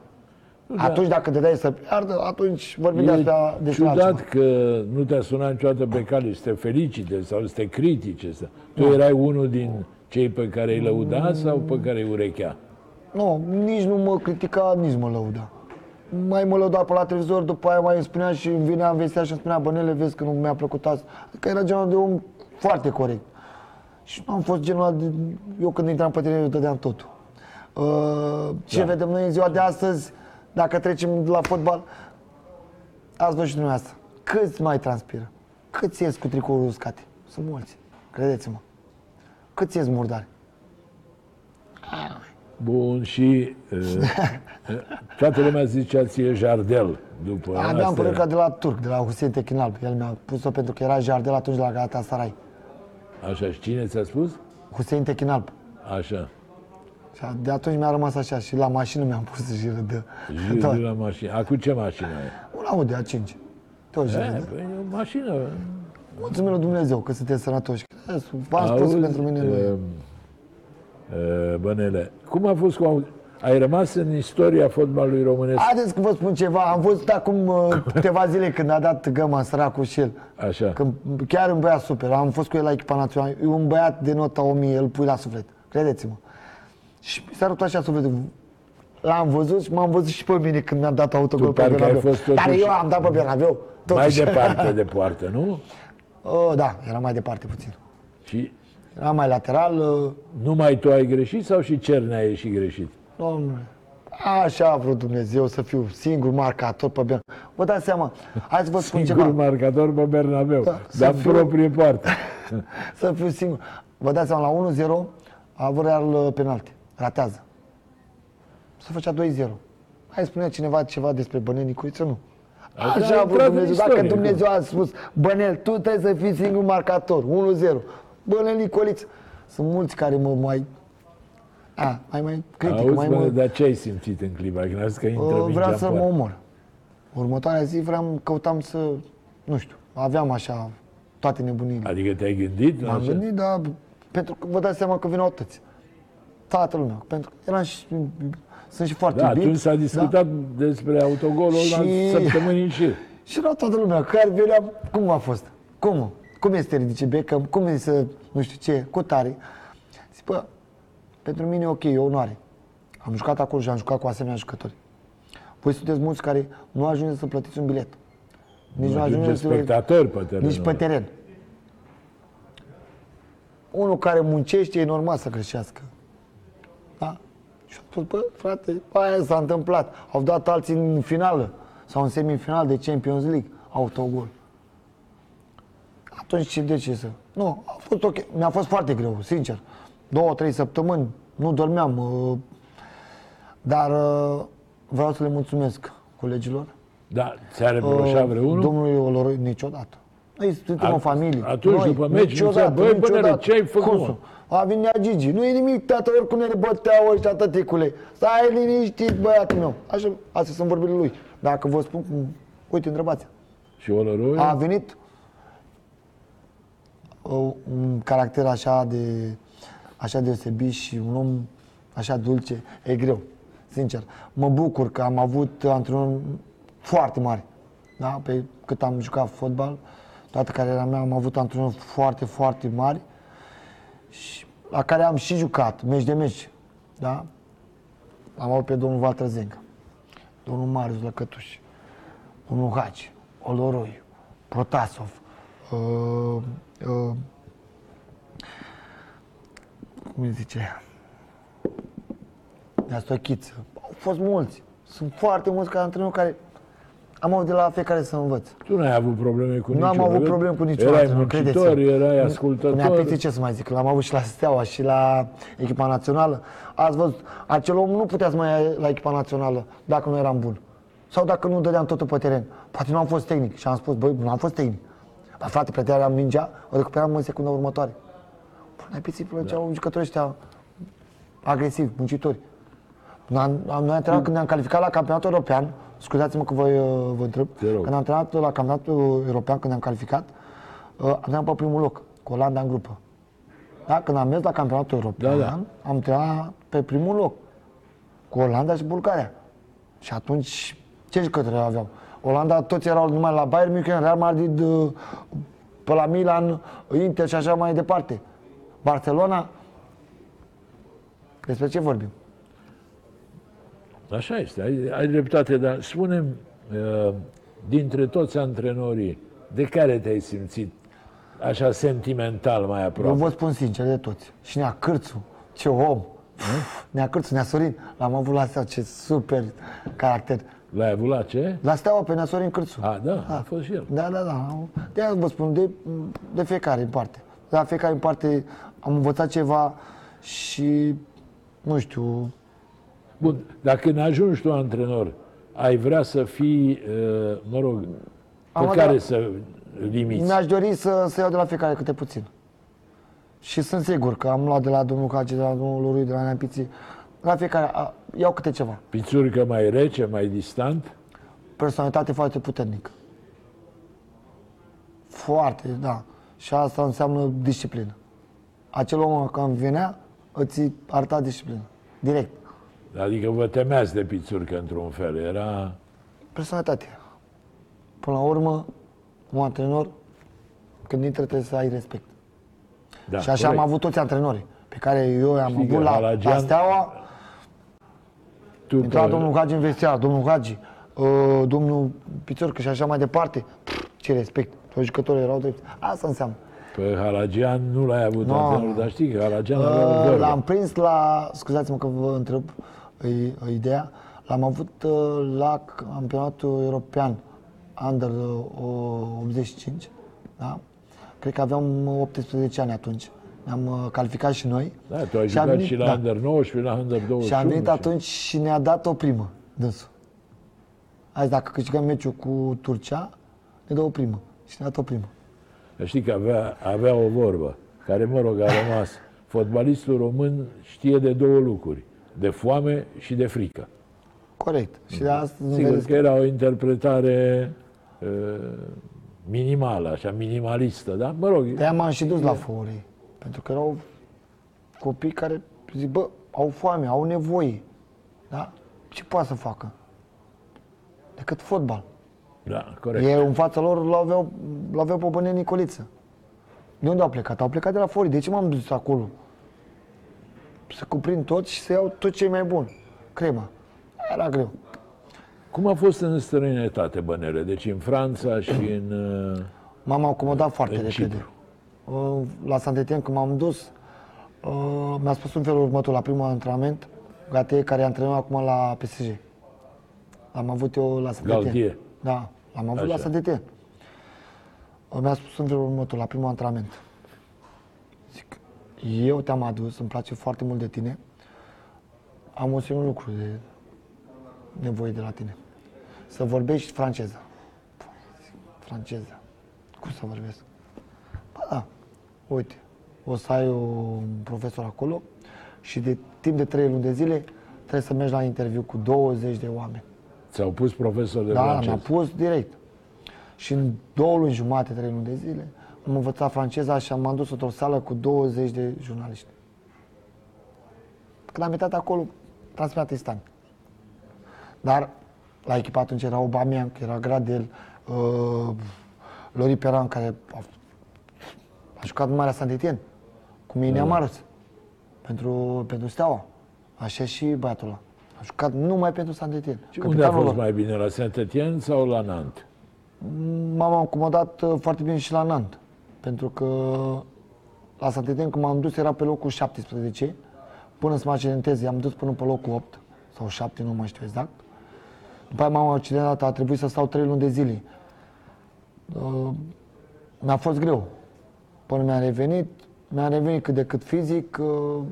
da. Atunci dacă te dai să piardă, atunci vorbim E despre, despre ciudat altceva. că nu te-a sunat niciodată pe cale să te felicite sau să te critique. Să... Tu erai unul din cei pe care îi lăuda sau pe care îi urechea? Nu, nici nu mă critica, nici mă lăuda. Mai mă lăuda pe la televizor, după aia mai îmi spunea și îmi vinea în vestea și îmi spunea, bănele, vezi că nu mi-a plăcut asta. Adică era genul de om foarte corect. Și nu am fost genul ăla de... Eu când intram pe teren, eu dădeam totul. Uh, ce Da. vedem noi în ziua de astăzi, dacă trecem la fotbal, ați văzut și dumneavoastră. Câți mai transpiră? Câți ies cu tricoul uscate? Sunt mulți, credeți-mă. Câți ies murdari? Bun, și uh, toată lumea zicea ție Jardel după Aveam asta. părerea de la turc, de la Hussein Techinalb. El mi-a pus-o pentru că era jardel atunci la Galatasaray. Așa, și cine ți-a spus? Hussein Techinalb. Așa. Și de atunci mi-a rămas așa și la mașină mi-am pus jilă de... Jil Da. de la mașină. Acum ce mașină ai? Un Audi A5. Tot jilă E, de... păi, e o mașină. Mulțumim lui Dumnezeu că sunteți sănătoși. V-am spus Auzi, pentru mine. nu e. uh, uh, Bănele, cum a fost cu... au- Ai rămas în istoria fotbalului românesc Haideți că vă spun ceva. Am văzut acum uh, câteva zile când a dat găma săracul și el. așa. Când, chiar un băiat super. Am fost cu el la echipa națională. E un băiat de nota 1000, îl pui la suflet. Credeți-mă. Și mi s-a rupt așa sufletul. L-am văzut și m-am văzut și pe mine când mi-am dat autogol Tu pe parcă ai Bernabeu. fost totuși- Dar eu am dat pe Bernabeu. Mai Totuși. departe de poartă, nu? Oh, da, era mai departe puțin. Și Era mai lateral. uh, numai tu ai greșit sau și Cernea a ieșit greșit? Domnule, așa a vrut Dumnezeu să fiu singur marcator pe Bernabeu. Vă dați seama, hai să vă spun Singur ceva. marcator pe Bernabeu, Da, dar în să fiu- proprie poartă. Să fiu singur. Vă dați seama, la 1-0 a avut Real uh, penalti. Ratează. Se făcea 2-0. Hai spunea cineva ceva despre Bănel Nicuiță? Nu. Așa Așa a a vrut intrat în Dumnezeu. istorie, Dacă Dumnezeu a spus, Bănel, tu trebuie să fii singur marcator. 1-0. Bănel Nicoliță. Sunt mulți care mă mai... A, mai mai critică, Auzi, mai bă, mă... dar ce ai simțit în clipa? Când ai zis că intră Uh, mingea vreau în să mă poartă? omor. Următoarea zi vreau, căutam să, nu știu, aveam așa toate nebunile. Adică te-ai gândit? la M-am așa? gândit, dar pentru că vă dați seama că vin toți. Toată lumea. Pentru că eram și, sunt și foarte Da, iubit. atunci s-a discutat despre autogolul ăla Și- săptămâni în șir. Și era toată lumea care venea, cum a fost? Cum? Cum este să ridice Beckham? Cum e să, nu știu ce, cu tare? Zic, bă, pentru mine e ok, e onoare. Am jucat acolo și am jucat cu asemenea jucători. Voi sunteți mulți care nu ajungeți să plătiți un bilet. Nici Nu ajunge să- spectatori pe terenul Nici pe ăla. teren. Unul care muncește e normal să creștească. Da? Și am spus, bă, frate, aia s-a întâmplat. Au dat alții în finală. sau în semifinal de Champions League, autogol. Atunci ce- de ce să? Nu, a fost ok. Mi-a fost foarte greu, sincer. Două, trei săptămâni, nu dormeam. uh, Dar uh, vreau să le mulțumesc colegilor. Da, ți-a reproșat Uh, vreunul? Domnului Oloroi, niciodată. Noi suntem At- o familie. atunci, Noi, după meci, nu niciodată, ți-a- băi, bănele, niciodată. ce ai făcut, Cum mă? să? A venit Gigi. Nu e nimic, tată, oricum ne băteau ăștia, tăticule. Stai liniștit, băiatul meu. Așa, astea sunt vorbile lui. Dacă vă spun, cum- uite, întrebați. Și Oloroi? A venit uh, un caracter așa de așa deosebit și un om așa dulce, e greu, sincer. Mă bucur că am avut antrenori foarte mari. Da? Pe cât am jucat fotbal, toată cariera mea am avut antrenori foarte, foarte mari și la care am și jucat, meci de meci. Da? Am avut pe domnul Walter Zenga, domnul Marius Lăcătuș, domnul Haci, Oloroi, Protasov, uh, uh, cum îi zice, Neastochiță. Au fost mulți. Sunt foarte mulți ca antrenori care am avut de la fiecare să învăț. Tu n-ai avut probleme cu Nu am niciunul, avut că probleme cu niciun Erai antrenor, credeți-mă. muncitor, erai Mi-a ascultător. pitit ce să mai zic, l-am avut și la Steaua și la echipa națională. Ați văzut, acel om nu putea să mai ia la echipa națională dacă nu eram bun. Sau dacă nu dădeam totul pe teren. Poate nu am fost tehnic și am spus, băi, nu am fost tehnic. Dar frate, plăteam mingea, o recuperam în secunda următoare. Până ai pițit, plăceau da. jucătorii ăștia agresivi, muncitori. Am, am, noi am antrenat când ne-am calificat la campionatul european, scuzați-mă că vă, uh, vă întreb, Te rog. când am antrenat la campionatul european, când ne-am calificat, uh, am antrenat pe primul loc, cu Olanda în grupă. Da? Când am mers la campionatul european, Da, da. am antrenat pe primul loc, cu Olanda și Bulgaria. Și atunci, ce jucători aveau? Olanda toți erau numai la Bayern München, Real Madrid, uh, pe la Milan, Inter și așa mai departe. Barcelona, despre ce vorbim? Așa este, ai, ai dreptate, dar spunem, uh, dintre toți antrenorii, de care te-ai simțit așa sentimental mai Eu aproape? vă spun sincer de toți. Și Nea Cârțu, ce om! Nea Cârțu, Nea Sorin, l-am avut la Steaua, ce super caracter. L-ai avut la ce? La Steaua pe Nea Sorin Cârțu. A, da, a fost și el. Da, da, da. De aia vă spun, de, de fiecare în parte. De la fiecare în parte am învățat ceva și, nu Bun, dacă când ajungi tu antrenor, ai vrea să fii, uh, mă rog, pe Am care avea- să limiți? Mi-aș dori să, să iau de la fiecare câte puțin. Și sunt sigur că am luat de la domnul Hagi, de la domnul Lurui, de la Neapiții, la fiecare a, iau câte ceva. Pițurică mai rece, mai distant? Personalitate foarte puternică. Foarte, da. Și asta înseamnă disciplină. Acel om când venea, îți arăta disciplină. Direct. Adică vă temeați de pițurică într-un fel. Era... Personalitate. Până la urmă, un antrenor, când intră, trebuie să ai respect. Da, și așa corect. am avut toți antrenorii pe care eu am Știi că avut la, Halagian- la Steaua, Tu intra că- domnul Hagi în vestiar, domnul Hagi, uh, domnul Pițurcă și așa mai departe. Pff, ce respect. Toți jucătorii erau drept. Asta înseamnă. Pe Halagian nu l-ai avut Nu. antrenor, dar știi că Halagian avea o Uh, vorbă. L-am prins la, scuzați-mă că vă întreb e, ideea, l-am avut uh, la campionatul european Under uh, 85, da? Cred că aveam 18 ani atunci. Ne-am uh, calificat și noi. Da, tu ai Și a jucat venit- și la da. Under 19, la Under 21. Și a venit atunci și ne-a dat o primă, dânsul. Azi, dacă câștigăm meciul cu Turcia, ne dă o primă. Și ne-a dat o primă. Dar Știi că avea, avea o vorbă, care, mă rog, a rămas. Fotbalistul român știe de două lucruri. De foame și de frică. Corect. Și de asta Sigur vedeți că era o interpretare uh, minimală, așa, minimalistă, da? Mă rog, De-aia m-am și dus la fori. Pentru că erau copii care zic, bă, au foame, au nevoie. Da? Ce poate să facă? Decât fotbal. da, corect. E în fața lor l-aveau, l-aveau pe Bănea Nicoliță. De unde au plecat? Au plecat de la Fori. De ce m-am dus acolo? Să cuprind tot și să iau tot ce e mai bun. Crema. Era greu. Cum a fost în străinătate, Bănele? Deci în Franța și în... uh, M-am acomodat foarte În repede. Cipru. Uh, La saint Etienne, când m-am dus, uh, mi-a spus în felul următor la primul antrenament, Gate, care e antrenor acum la PSG. L-am avut eu la Saint-Étienne. Galtier. Da, l-am avut la Așa. Saint-Étienne. Mi-a spus în felul următor, la primul antrenament. Zic, eu te-am adus, îmi place foarte mult de tine. Am un singur lucru de nevoie de la tine. Să vorbești franceză. Păi, zic, Franceză. Cum să vorbesc? Ba da, uite, o să ai un profesor acolo și de timp de 3 luni de zile trebuie să mergi la interviu cu 20 de oameni. Ți-au pus profesor de Da, francez. mi-a pus direct. Și în două luni jumate, trei luni de zile, am învățat franceza și am dus într-o sală cu 20 de jurnaliști. Când am intrat acolo, transmis instant. Dar la echipa atunci era Aubameyang, era Gradel, uh, Lori Peran, care a, a jucat numai la Saint-Étienne, cu mine Amaros, pentru, pentru Steaua. Așa și băiatul ăla. A jucat numai pentru Saint-Étienne. Și unde a Capitanul fost lor. mai bine, la Saint-Étienne sau la Nantes? M-am acomodat uh, foarte bine și la Nant. Pentru că la Saint-Étienne, când m-am dus, era pe locul 17. Până să mă accidentez, i-am dus până pe locul 8 sau 7, nu mai știu exact. După aia m-am accidentat, a trebuit să stau 3 luni de zile. Uh, mi-a fost greu. Până mi-a revenit, mi-a revenit cât de cât fizic. uh,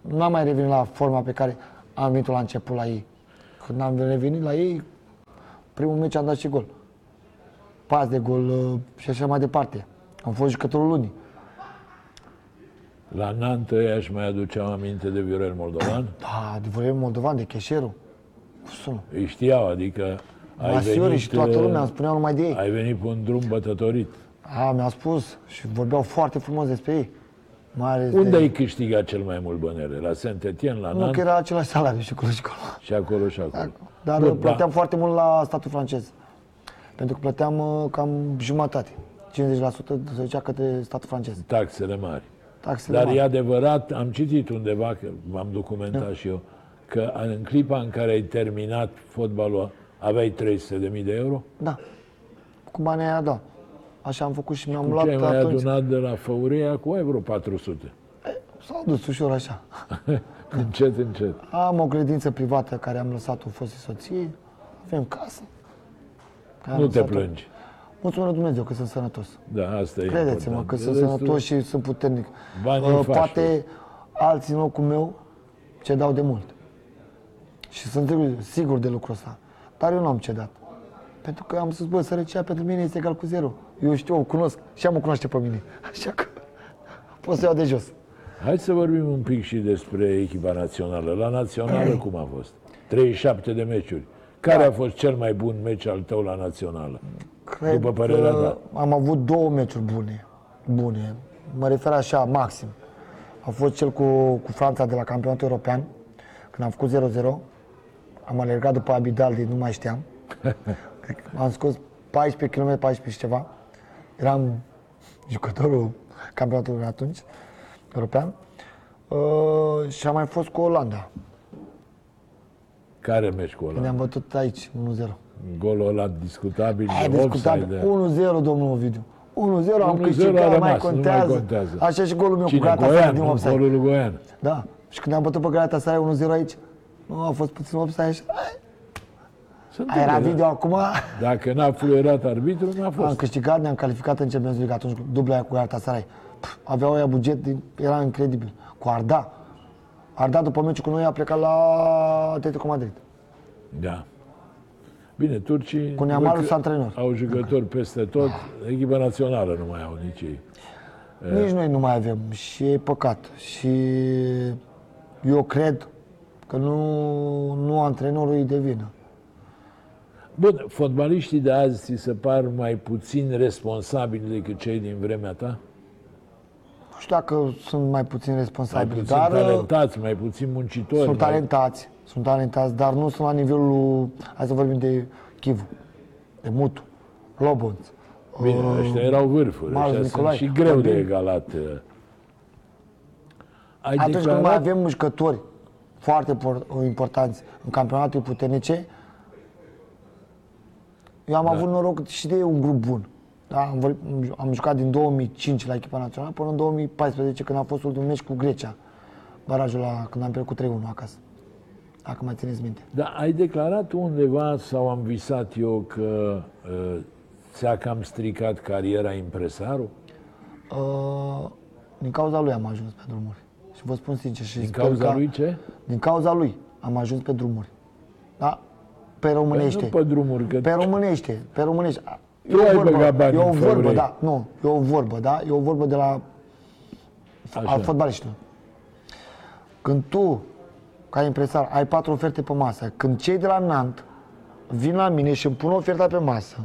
Nu am mai revenit la forma pe care am venit-o la început la ei. Când am revenit la ei, primul meci am dat și gol pas de gol uh, și așa mai departe. Am fost jucătorul lunii. La Nantes ăia își mai aduceau aminte de Viorel Moldovan? Da, de vorbim moldovan, de Cheșeru. Cum sună? Îi știau, adică ai Masiori venit, și toată lumea uh, îmi spuneau numai de ei. Ai venit pe un drum bătătorit. A, mi-au spus și vorbeau foarte frumos despre ei. Mai ales Unde de... ai câștigat cel mai mult bănere? La Saint-Étienne, la Nu că Nantes era același salariu și acolo și acolo. și acolo și acolo. Dar Bun, Bun, plăteam foarte mult la statul francez. Pentru că plăteam uh, cam jumătate. 50% se ducea către statul francez. Taxele mari. Taxele Dar mari. e adevărat, am citit undeva, că m-am documentat Da. și eu, că în clipa în care ai terminat fotbalul, aveai 300.000 de euro? Da. Cu banii aia, da. Așa am făcut și mi-am Cum luat ce ai mai atunci. adunat de la Făurea cu ai vreo 400. S-au dus ușor așa. încet, încet. Am o credință privată care am lăsat-o fostii soție, avem casă. care am Nu te lăsat-o. plângi. Mulțumesc lui Dumnezeu că sunt sănătos. Da, asta e Credeți-mă important. că De sunt restul, sănătos și sunt puternic. Banii Uh, faci poate alții în locul meu cedau de mult. Și sunt sigur- sigur de lucrul ăsta. Dar eu nu am cedat. Pentru că am spus, bă, sărăcia pentru mine este egal cu zero. Eu știu, o cunosc și am o cunoaște pe mine. Așa că pot să iau de jos. Hai să vorbim un pic și despre echipa națională. La națională cum a fost? 37 de meciuri. Care a fost cel mai bun meci al tău la națională? Cred După părerea că ta. am avut două meciuri bune. Bune. Mă refer așa, maxim. A fost cel cu, cu Franța de la campionatul european, când am făcut 0-0. Am alergat după Abidaldi, nu mai știam. Cred că am scos 14 km, 14 și ceva. Eram jucătorul campionatului atunci, european. Uh, și am mai fost cu Olanda. Care meci cu ăla? Ne-am bătut aici, 1-0. Golul ăla discutabil, E de discutabil. offside. 1-0, domnul Ovidiu. 1-0 am 1-0 câștigat, a mai rămas, nu mai contează. contează. Așa și golul meu Cine? cu Gata Goian, din nu? offside. Golul lui Goian. Da. Și când am bătut pe Gata Sarai 1-0 aici, nu a fost puțin offside și... Se Aia era întâmplă, video acum. da. Dacă n-a fluierat arbitru, n-a Am fost. câștigat, ne-am calificat în Champions League atunci, dubla aia cu Gata Sarai. Pf, Aveau ăia buget, din- era incredibil. Cu Arda. Arda după meciul cu noi a plecat la Atletico Madrid. Da. Bine, turcii Cu Neamaru văd că sunt antrenori. au jucători peste tot. Echipa națională nu mai au nici ei. Nici noi nu mai avem și e păcat. Și eu cred că nu, nu antrenorul e de vină. Bun, fotbaliștii de azi ți se par mai puțin responsabili decât cei din vremea ta? Nu știu dacă sunt mai puțin Mai responsabili, puțin dar uh, talentați, mai puțin muncitori. sunt mai... talentați, sunt talentați, dar nu sunt la nivelul, hai să vorbim de Chivu, de Mutu, Lobonț. Bine, ăștia erau vârfuri, Marius ăștia sunt Nicolae, și greu de vorbim- egalat. uh. Ai Atunci când declarat... mai avem jucători foarte por- importanți în campionatul puternice, eu am avut noroc și de un grup bun. Da, am, vorbit- am jucat din 2005 la echipa națională până în 2014 când a fost ultimul meci cu Grecia. Barajul la când am pierdut cu 3-1 acasă. dacă mai țineți minte. Da, ai declarat undeva, sau am visat eu, că uh, ți-a cam stricat cariera impresarul? Uh, din cauza lui am ajuns pe drumuri. Și vă spun sincer și Din sper cauza ca- lui ce? Din cauza lui am ajuns pe drumuri. Da? Pe românește. Păi Nu pe drumuri, că Pe românește, pe românește. E Tu ai o vorbă, băgat bani e o în vorbă, Făurei. da, nu, e o vorbă, da, e o vorbă de la Așa. al fotbaliștilor. Când tu, ca impresar, ai patru oferte pe masă, când cei de la Nant vin la mine și îmi pun oferta pe masă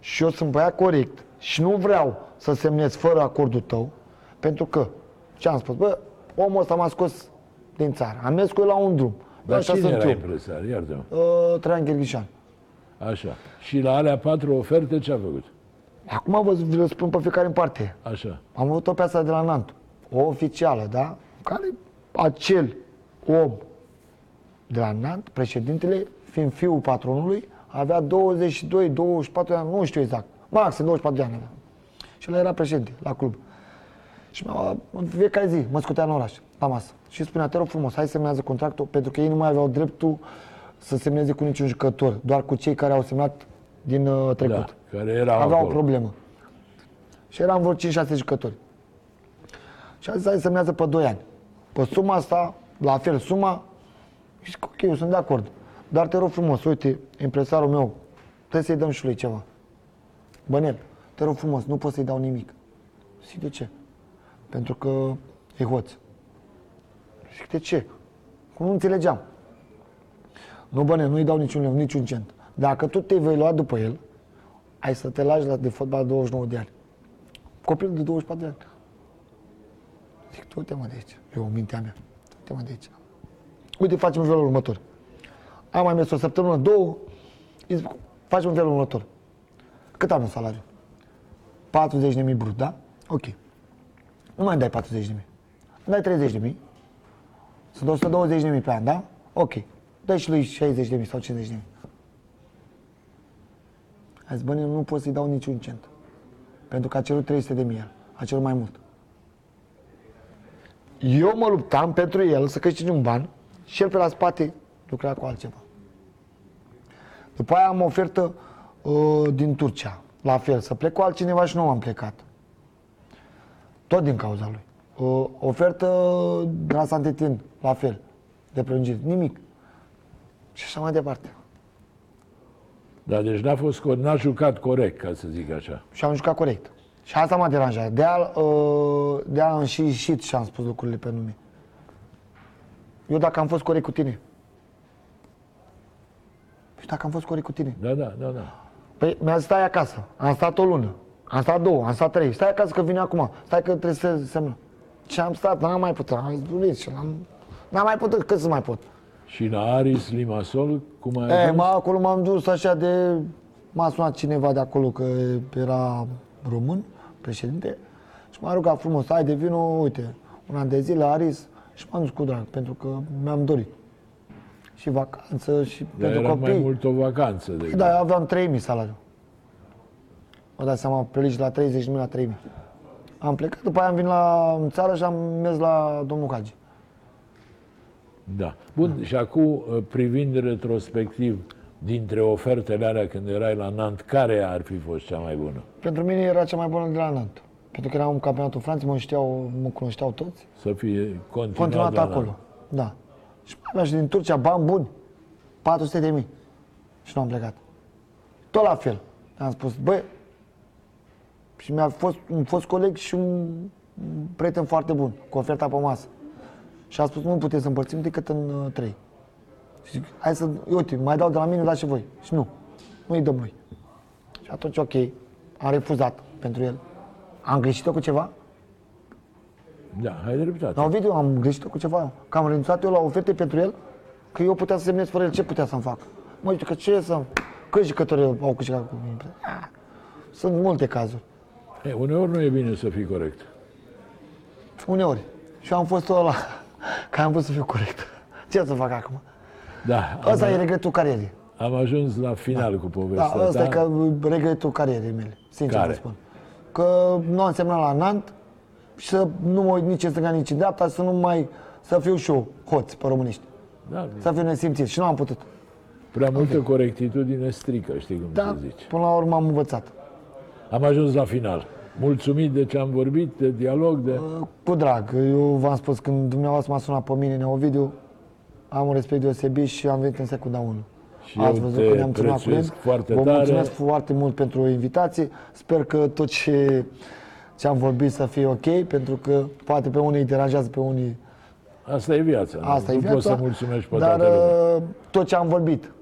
și eu sunt băiat corect și nu vreau să semnez fără acordul tău, pentru că, ce am spus, bă, omul ăsta m-a scos din țară, am mers cu el la un drum. Dar Așa cine sunt era eu. impresar? Iartă-mă. Uh, Traian Gherghișan. Așa. Și la alea patru oferte ce a făcut? Acum vă vi le spun pe fiecare în parte. Așa. Am avut o pe asta de la Nant, o oficială, da? Care acel om de la Nant, președintele, fiind fiul patronului, avea 22, 24 de ani, nu știu exact, maxim 24 de ani avea. Și el era președinte la club. Și mă, în fiecare zi mă scutea în oraș, la masă. Și spunea, te rog frumos, hai semnează contractul, pentru că ei nu mai aveau dreptul să semneze cu niciun jucător, doar cu cei care au semnat din uh, trecut Da, care erau avea o acolo. problemă. Și eram vreo 5-6 jucători. Și a zis, hai să semnează pe 2 ani. Pe suma asta, la fel suma, și zic, ok, eu sunt de acord. Dar te rog frumos, uite, impresarul meu, trebuie să-i dăm și lui ceva. Bănel, te rog frumos, nu pot să-i dau nimic. Zic, de ce? Pentru că e hoț. Zic, de ce? Cum nu înțelegeam. Nu, băne, nu-i dau niciun leu, niciun cent. Dacă tu te vei lua după el, ai să te lași la de fotbal 29 de ani. Copilul de 24 de ani. Zic, tu te mă de aici. Eu, mintea mea. Tu te mă de aici. Uite, facem felul următor. Am mai mers o săptămână, două, îi zic, facem felul următor. Cât am un salariu? 40.000 brut, da? Ok. Nu mai dai 40.000. Îmi dai 30.000. Sunt 120.000 pe an, da? Ok. Dă și lui 60.000 sau 50.000. A zis, bă, eu nu pot să-i dau niciun cent. Pentru că a cerut 300 de mii. A cerut mai mult. Eu mă luptam pentru el să câștige un ban și el pe la spate lucra cu altceva. După aia am o ofertă uh, din Turcia. La fel, să plec cu altcineva și nu am plecat. Tot din cauza lui. Uh, ofertă de la Santetin, la fel, de prelungire. Nimic. Și așa mai departe. Da, deci n-a fost, co- n-a jucat corect, ca să zic așa. Și am jucat corect. Și asta m-a deranjat. De aia, uh, de aia am și ieșit și am spus lucrurile pe nume. Eu dacă am fost corect cu tine. Și dacă am fost corect cu tine. Da, da, da, da. Păi mi-a zis, stai acasă. Am stat o lună. Am stat două, am stat trei. Stai acasă că vine acum. Stai că trebuie să semnă. Și am stat, n-am mai putut. Am zburit și n-am, n-am mai putut. Cât să mai pot? Și la Aris Limasol, cum ai E, ajuns? mă, acolo m-am dus așa de... M-a sunat cineva de acolo că era român, președinte, și m-a rugat frumos, hai de vino, uite, un an de zile, Aris, și m-am dus cu drag, pentru că mi-am dorit. Și vacanță, și Dar pentru era copii. mai mult o vacanță decât... Da, eu aveam 3.000 salariu. Vă dați seama, pleci la 30.000 la 3.000. Am plecat, după aia am venit la în țară și am mers la domnul Hagi. Da. Bun, și acum, uh, privind retrospectiv, dintre ofertele alea când erai la Nant, care ar fi fost cea mai bună? Pentru mine era cea mai bună de la Nant. Pentru că eram în campionatul Franței, mă, știau, mă cunoșteau toți. Să fie continuat, Continuat la acolo. Nant. Da. Și mai aveam și din Turcia bani buni. 400 de mii. Și nu am plecat. Tot la fel. Am spus, băi, și mi-a fost un fost coleg și un un prieten foarte bun, cu oferta pe masă. Și a spus, nu putem să împărțim decât în uh, trei. Și zic, hai să, uite, mai dau de la mine, dați și voi. Și nu, nu-i dăm noi. Și atunci, ok, am refuzat pentru el. Am greșit-o cu ceva? Da, ai dreptate. La un video am greșit cu ceva. Că am renunțat eu la oferte pentru el, că eu puteam să semnez fără el. Ce putea să-mi fac? Mă, uite că ce să... Câți jucători au câștigat cu mine? Ah, Sunt multe cazuri. E, uneori nu e bine să fii corect. Uneori. Și eu am fost ăla care am vrut să fiu corect. Ce să fac acum? Da, Ăsta am, e regretul carierei. am ajuns la final cu Da, povestea ăsta ta. e că regretul carierei mele, sincer Care? vă spun. Că nu am semnat la Nant și să nu mă uit nici în stânga, nici în dreapta, să nu mai, să fiu și eu hoț pe românești. Da, Să fiu nesimțit și nu am putut. prea multă corectitudine strică, știi cum Dar se zice. până la urmă am învățat. Am ajuns la final. Mulțumit de ce am vorbit, de dialog, de... Cu drag. Eu v-am spus, când dumneavoastră m-a sunat pe mine, Neovidiu, am un respect deosebit și am venit în secunda 1. Și eu te prețuiesc foarte Vă tare. mulțumesc foarte mult pentru invitație. Sper că tot ce, ce am vorbit să fie ok, pentru că poate pe unii îi deranjează, pe unii Asta e viața. nu? asta nu e viața. poți să mulțumești pe dar toată lumea. uh, tot ce am vorbit,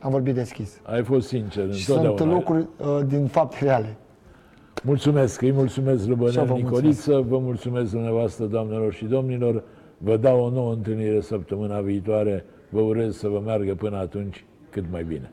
am vorbit deschis. Ai fost sincer Și sunt întotdeauna. lucruri uh, din fapte reale. Mulțumesc, îi mulțumesc Și lui eu Bănel vă Nicoliță, vă mulțumesc dumneavoastră, doamnelor și domnilor. Vă dau o nouă întâlnire săptămâna viitoare. Vă urez să vă meargă până atunci cât mai bine.